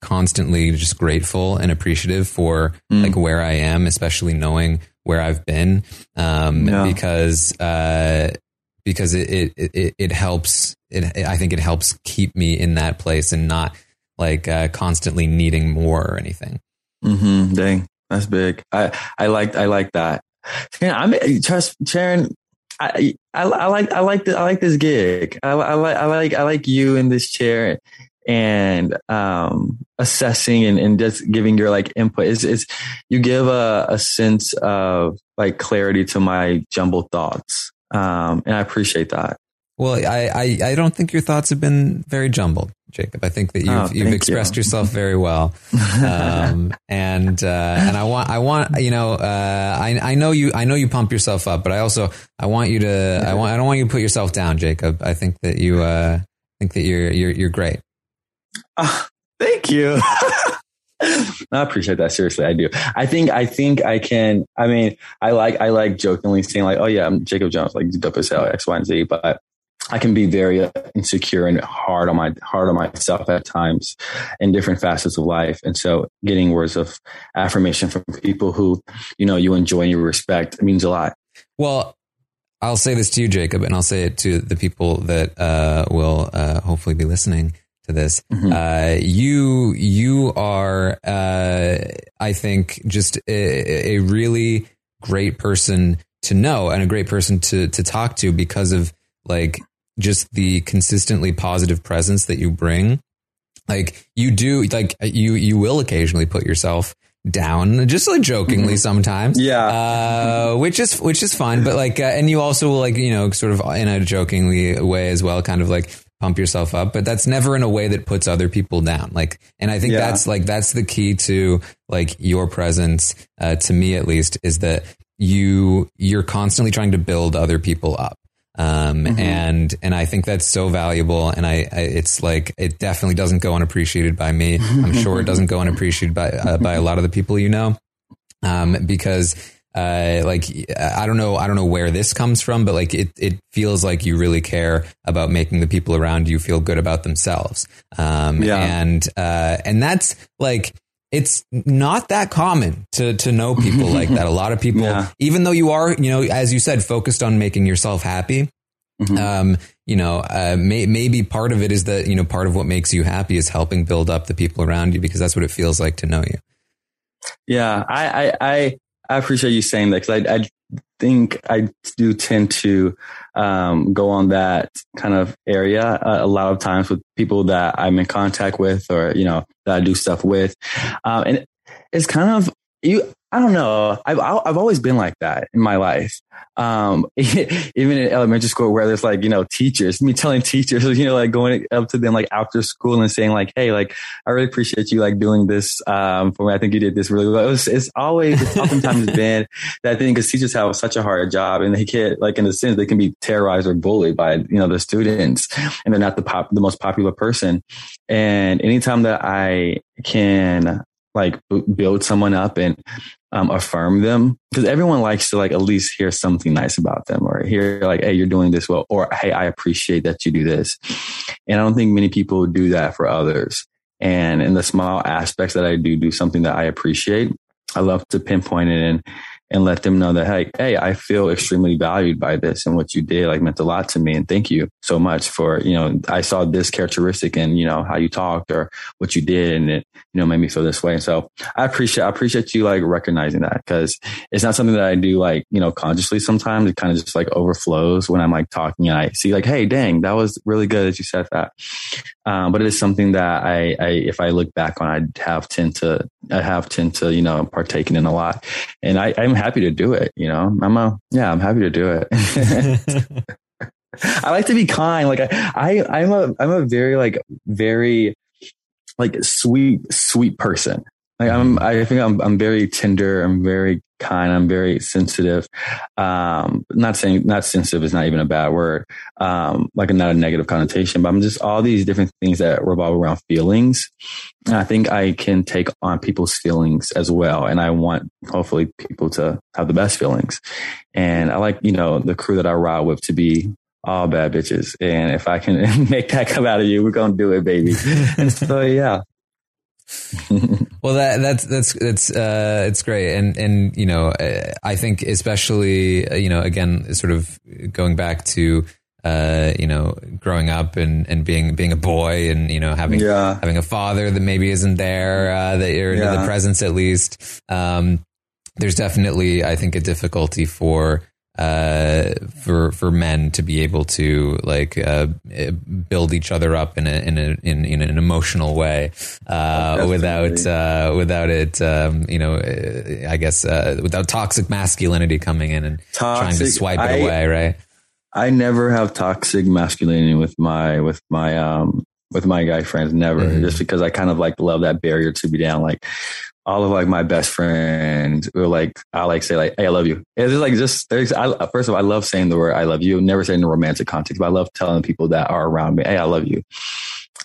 constantly just grateful and appreciative for mm. like where I am, especially knowing where I've been, um, yeah. because, uh, because it, it, it, it helps, it, I think it helps keep me in that place and not like, uh, constantly needing more or anything. Mm-hmm. Dang. That's big. I, I like, I like that. I'm trust Sharon. I, I, I like I like the, I like this gig. I, I like I like I like you in this chair and um, assessing and, and just giving your like input. Is is you give a, a sense of like clarity to my jumbled thoughts, um, and I appreciate that. Well, I, I, I don't think your thoughts have been very jumbled, Jacob. I think that you've oh, you've expressed you. yourself very well, [laughs] um, and uh, and I want I want you know uh, I I know you I know you pump yourself up, but I also I want you to I want I don't want you to put yourself down, Jacob. I think that you uh, think that you're you're you're great. [laughs] Thank you. [laughs] I appreciate that. Seriously, I do. I think, I think I can, I mean, I like, I like jokingly saying like, oh yeah, I'm Jacob Jones, like dope as hell, X, Y, and Z, but I can be very uh, insecure and hard on my hard on myself at times in different facets of life. And so getting words of affirmation from people who, you know, you enjoy and you respect means a lot. Well, I'll say this to you, Jacob, and I'll say it to the people that uh, will uh, hopefully be listening to this. Mm-hmm. Uh, you you are, uh, I think, just a, a really great person to know and a great person to to talk to because of like just the consistently positive presence that you bring. Like you do, like you, you will occasionally put yourself down, just like jokingly mm-hmm. sometimes. Yeah. Uh, which is, which is fun. But like, uh, and you also will like, you know, sort of in a jokingly way as well, kind of like pump yourself up, but that's never in a way that puts other people down. Like, and I think yeah. that's like, that's the key to like your presence, uh, to me at least, is that you, you're constantly trying to build other people up. Um, mm-hmm. and, and I think that's so valuable. And I, I, it's like, it definitely doesn't go unappreciated by me. [laughs] I'm sure it doesn't go unappreciated by, uh, by a lot of the people you know. Um, because, uh, like, I don't know, I don't know where this comes from, but like, it, it feels like you really care about making the people around you feel good about themselves. Um, yeah. and, uh, and that's like, it's not that common to to know people like that. A lot of people, [laughs] yeah. even though you are, you know, as you said, focused on making yourself happy. Mm-hmm. Um, you know, uh, may, maybe part of it is that you know part of what makes you happy is helping build up the people around you because that's what it feels like to know you. Yeah, I I I, appreciate you saying that because I I think I do tend to um, go on that kind of area uh, a lot of times with people that I'm in contact with or, you know, that I do stuff with. Um, and it's kind of, you, I don't know. I've I've always been like that in my life. Um, [laughs] even in elementary school, where there's like you know teachers, me telling teachers, [laughs] you know, like going up to them like after school and saying like, "Hey, like I really appreciate you like doing this um, for me. I think you did this really well." It was, it's always it's oftentimes [laughs] been that thing because teachers have such a hard job and they can't like in a sense they can be terrorized or bullied by you know the students and they're not the pop the most popular person. And anytime that I can like build someone up and um, affirm them because everyone likes to like at least hear something nice about them or hear like, Hey, you're doing this well, or Hey, I appreciate that you do this. And I don't think many people do that for others. And in the small aspects that I do, do something that I appreciate. I love to pinpoint it and and let them know that, hey, hey, I feel extremely valued by this and what you did like meant a lot to me. And thank you so much for, you know, I saw this characteristic and, you know, how you talked or what you did and it, you know, made me feel this way. And so I appreciate, I appreciate you like recognizing that because it's not something that I do like, you know, consciously sometimes. It kind of just like overflows when I'm like talking and I see like, hey, dang, that was really good that you said that. Um, but it is something that I, I, if I look back on, I have tend to, I have tend to, you know, partaken in a lot. And I, I'm happy to do it. You know, I'm a, yeah, I'm happy to do it. [laughs] [laughs] I like to be kind. Like I, I, I'm a, I'm a very like, very like sweet, sweet person. Like I'm, I think I'm, I'm very tender. I'm very kind. I'm very sensitive. Um, not saying not sensitive is not even a bad word. Um, like not a negative connotation, but I'm just all these different things that revolve around feelings. And I think I can take on people's feelings as well. And I want hopefully people to have the best feelings. And I like, you know, the crew that I ride with to be all bad bitches. And if I can [laughs] make that come out of you, we're going to do it, baby. and [laughs] so, yeah, well, that that's that's that's uh, it's great, and and you know, I think especially uh, you know, again, sort of going back to uh, you know, growing up and, and being being a boy, and you know, having yeah. having a father that maybe isn't there, uh, that you're yeah. the presence at least. Um, there's definitely, I think, a difficulty for uh, for for men to be able to like uh, build each other up in a in a in, in an emotional way uh, without uh, without it um, you know I guess uh, without toxic masculinity coming in and toxic, trying to swipe it I, away right I never have toxic masculinity with my with my um with my guy friends never mm-hmm. just because I kind of like love that barrier to be down like all of like my best friends were like, I like say like, Hey, I love you. It's just like, just there's, I, first of all, I love saying the word I love you. Never say in a romantic context, but I love telling people that are around me, Hey, I love you.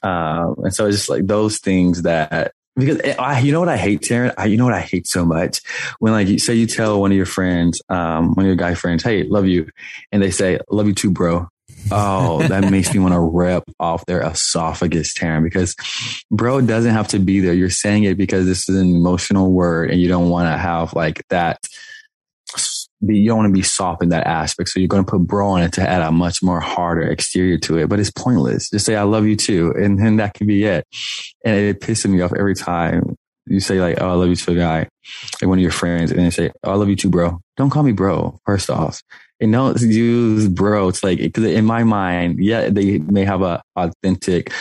Um, and so it's just like those things that, because eh, I, you know what I hate, Taran? I, you know what I hate so much when like you say you tell one of your friends, um, one of your guy friends, Hey, love you. And they say, love you too, bro. Oh, that makes me want to rip off their esophagus, Taran, because bro doesn't have to be there. You're saying it because this is an emotional word and you don't want to have like that. You don't want to be soft in that aspect. So you're going to put bro on it to add a much more harder exterior to it, but it's pointless. Just say, I love you too. And then that can be it. And it pisses me off every time you say like, "Oh, I love you to a guy," like one of your friends, and they say, "Oh, I love you too, bro." Don't call me bro. First off, and don't use bro. It's like because in my mind, yeah, they may have a authentic,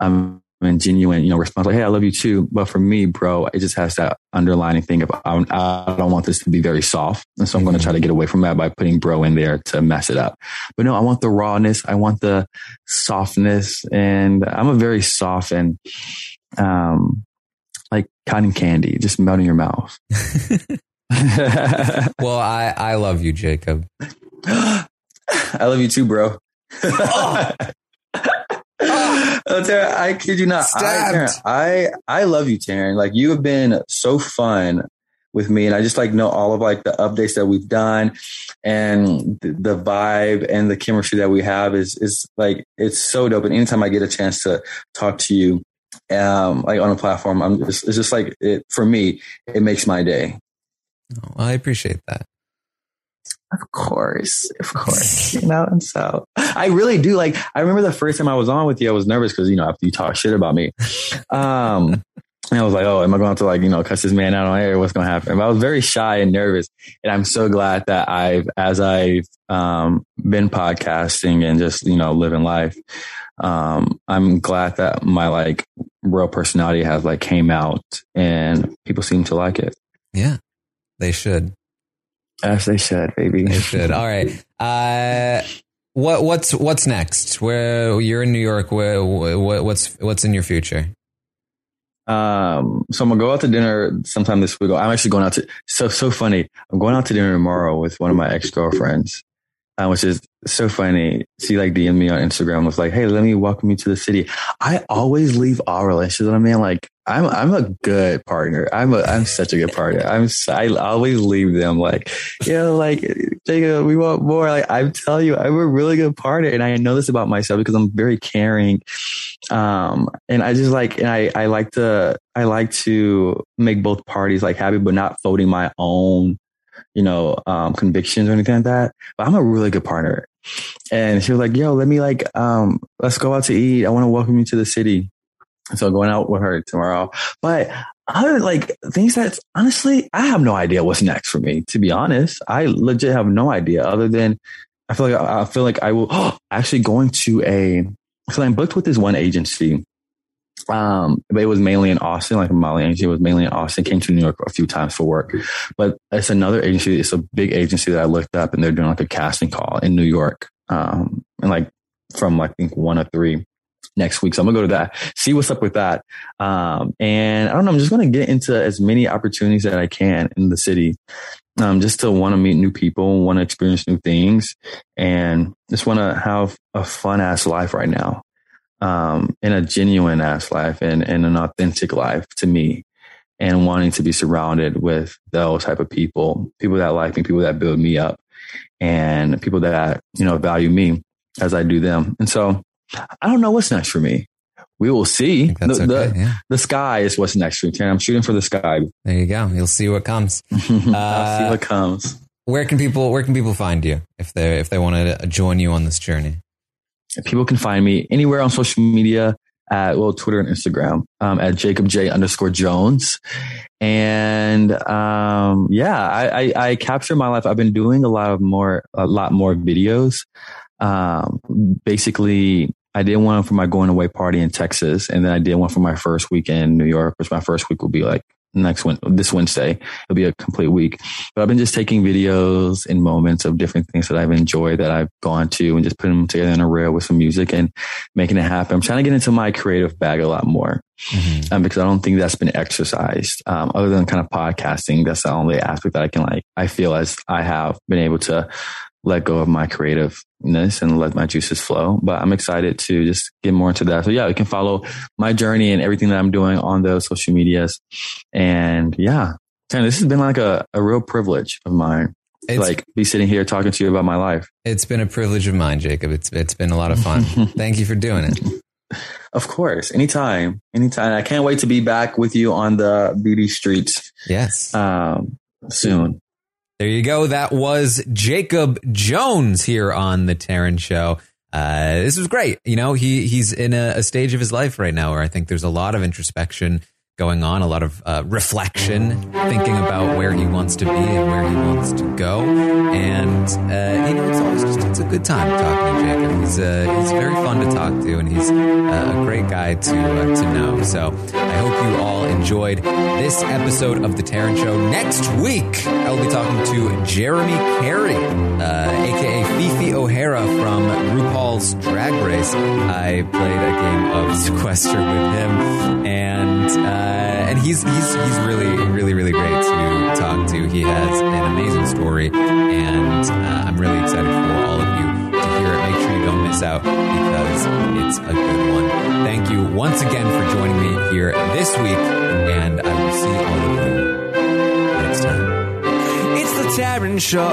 um, and genuine, you know, response like, "Hey, I love you too," but for me, bro, it just has that underlining thing of I, I don't want this to be very soft, and so I'm going to try to get away from that by putting bro in there to mess it up. But no, I want the rawness, I want the softness, and I'm a very soft and um like cotton candy, just melt in your mouth. [laughs] [laughs] well, I, I love you, Jacob. [gasps] I love you too, bro. [laughs] oh. oh, Taran, I kid you not. I, Taran, I, I love you, Taran. Like you have been so fun with me, and I just like know all of like the updates that we've done, and the, the vibe and the chemistry that we have is is like it's so dope. And anytime I get a chance to talk to you, um, like on a platform. I'm just, it's just like it for me. It makes my day. Oh, I appreciate that. Of course, of course, [laughs] you know. And so I really do like. I remember the first time I was on with you, I was nervous because you know after you talk shit about me, um, and I was like, oh, am I going to like you know cuss this man out on air? What's going to happen? But I was very shy and nervous, and I'm so glad that I've as I've um, been podcasting and just you know living life um, I'm glad that my like real personality has like came out and people seem to like it. Yeah. They should. As they should, baby. They should. All right. Uh, what what's what's next? Where you're in New York? Where, what, what's what's in your future? Um, so I'm gonna go out to dinner sometime this week. I'm actually going out to so so funny. I'm going out to dinner tomorrow with one of my ex girlfriends, uh, which is so funny. She like DM'd me on Instagram was like, "Hey, let me welcome you to the city." I always leave all relationships. I mean, like I'm I'm a good partner. I'm a I'm such a good partner. I'm I always leave them like, you know, like Jacob, we want more. Like I'm telling you, I'm a really good partner, and I know this about myself because I'm very caring. Um, and I just like, and I I like to I like to make both parties like happy, but not voting my own you know, um, convictions or anything like that. But I'm a really good partner. And she was like, yo, let me like, um, let's go out to eat. I want to welcome you to the city. So going out with her tomorrow. But other like things that honestly, I have no idea what's next for me, to be honest. I legit have no idea other than I feel like I feel like I will oh, [gasps] actually going to a so I'm booked with this one agency um, but it was mainly in Austin, like a modeling agency. It was mainly in Austin. Came to New York a few times for work, but it's another agency. It's a big agency that I looked up, and they're doing like a casting call in New York, um, and like from like I think one or three next week. So I'm gonna go to that, see what's up with that. Um, and I don't know. I'm just gonna get into as many opportunities that I can in the city, um, just to want to meet new people, want to experience new things, and just want to have a fun ass life right now um, in a genuine ass life and, and an authentic life to me and wanting to be surrounded with those type of people, people that like me, people that build me up and people that, you know, value me as I do them. And so I don't know what's next for me. We will see. The, okay, the, yeah. the, sky is what's next for me. I'm shooting for the sky. There you go. You'll see what comes. [laughs] I'll see Uh, what comes. Where can people Where can people find you if they if they want to join you on this journey? People can find me anywhere on social media at well Twitter and Instagram um, at Jacob J underscore Jones, and um, yeah, I, I, I capture my life. I've been doing a lot of more a lot more videos. Um, basically, I did one for my going away party in Texas, and then I did one for my first weekend in New York, which my first week will be like next Wed this Wednesday. It'll be a complete week. But I've been just taking videos and moments of different things that I've enjoyed that I've gone to and just putting them together in a reel with some music and making it happen. I'm trying to get into my creative bag a lot more. Um, because I don't think that's been exercised. Um, other than kind of podcasting, that's the only aspect that I can like, I feel as I have been able to let go of my creativeness and let my juices flow. But I'm excited to just get more into that. So yeah, you can follow my journey and everything that I'm doing on those social medias. And yeah, Taran, this has been like a, a real privilege of mine. It's- like be sitting here talking to you about my life. It's been a privilege of mine, Jacob. It's it's been a lot of fun. [laughs] Thank you for doing it. Of course, anytime, anytime. I can't wait to be back with you on the beauty streets. Yes. Um, soon. There you go. That was Jacob Jones here on the Taran Show. Uh, this was great. You know, he he's in a, a stage of his life right now where I think there's a lot of introspection going on, a lot of uh, reflection, thinking about where he wants to be and where he wants to go. And uh, you know, it's always just it's a good time talking to Jacob. He's uh, he's very fun to talk to, and he's uh, a great guy to uh, to know. So I hope you all enjoyed this episode of the Taran Show. Next week, I will be talking to Jaremi Carey, uh, aka Phi Phi O'Hara from RuPaul's Drag Race. I played a game of [laughs] sequester with him, and uh, and he's he's he's really really really great to talk to. He has an amazing story, and uh, I'm really excited for all of you to hear it. Make sure you don't miss out because it's a good one. Thank you once again for joining me here this week, and I will see all of you next time. It's the Taran Show.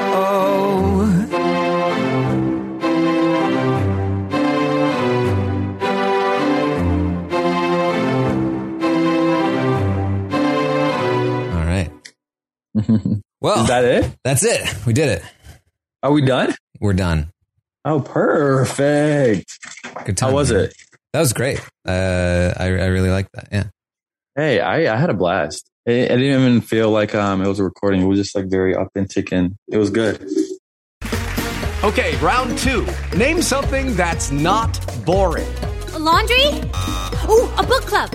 [laughs] Well, Is that it? That's it. We did it. Are we done? We're done. Oh, perfect. Good time. How was man. it? That was great. Uh, I, I really like that. Yeah. Hey, I, I had a blast. I, I didn't even feel like um it was a recording. It was just like very authentic and it was good. Okay, round two. Name something that's not boring. A laundry? Ooh, a book club.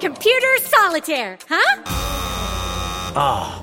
Computer solitaire, huh? Ah,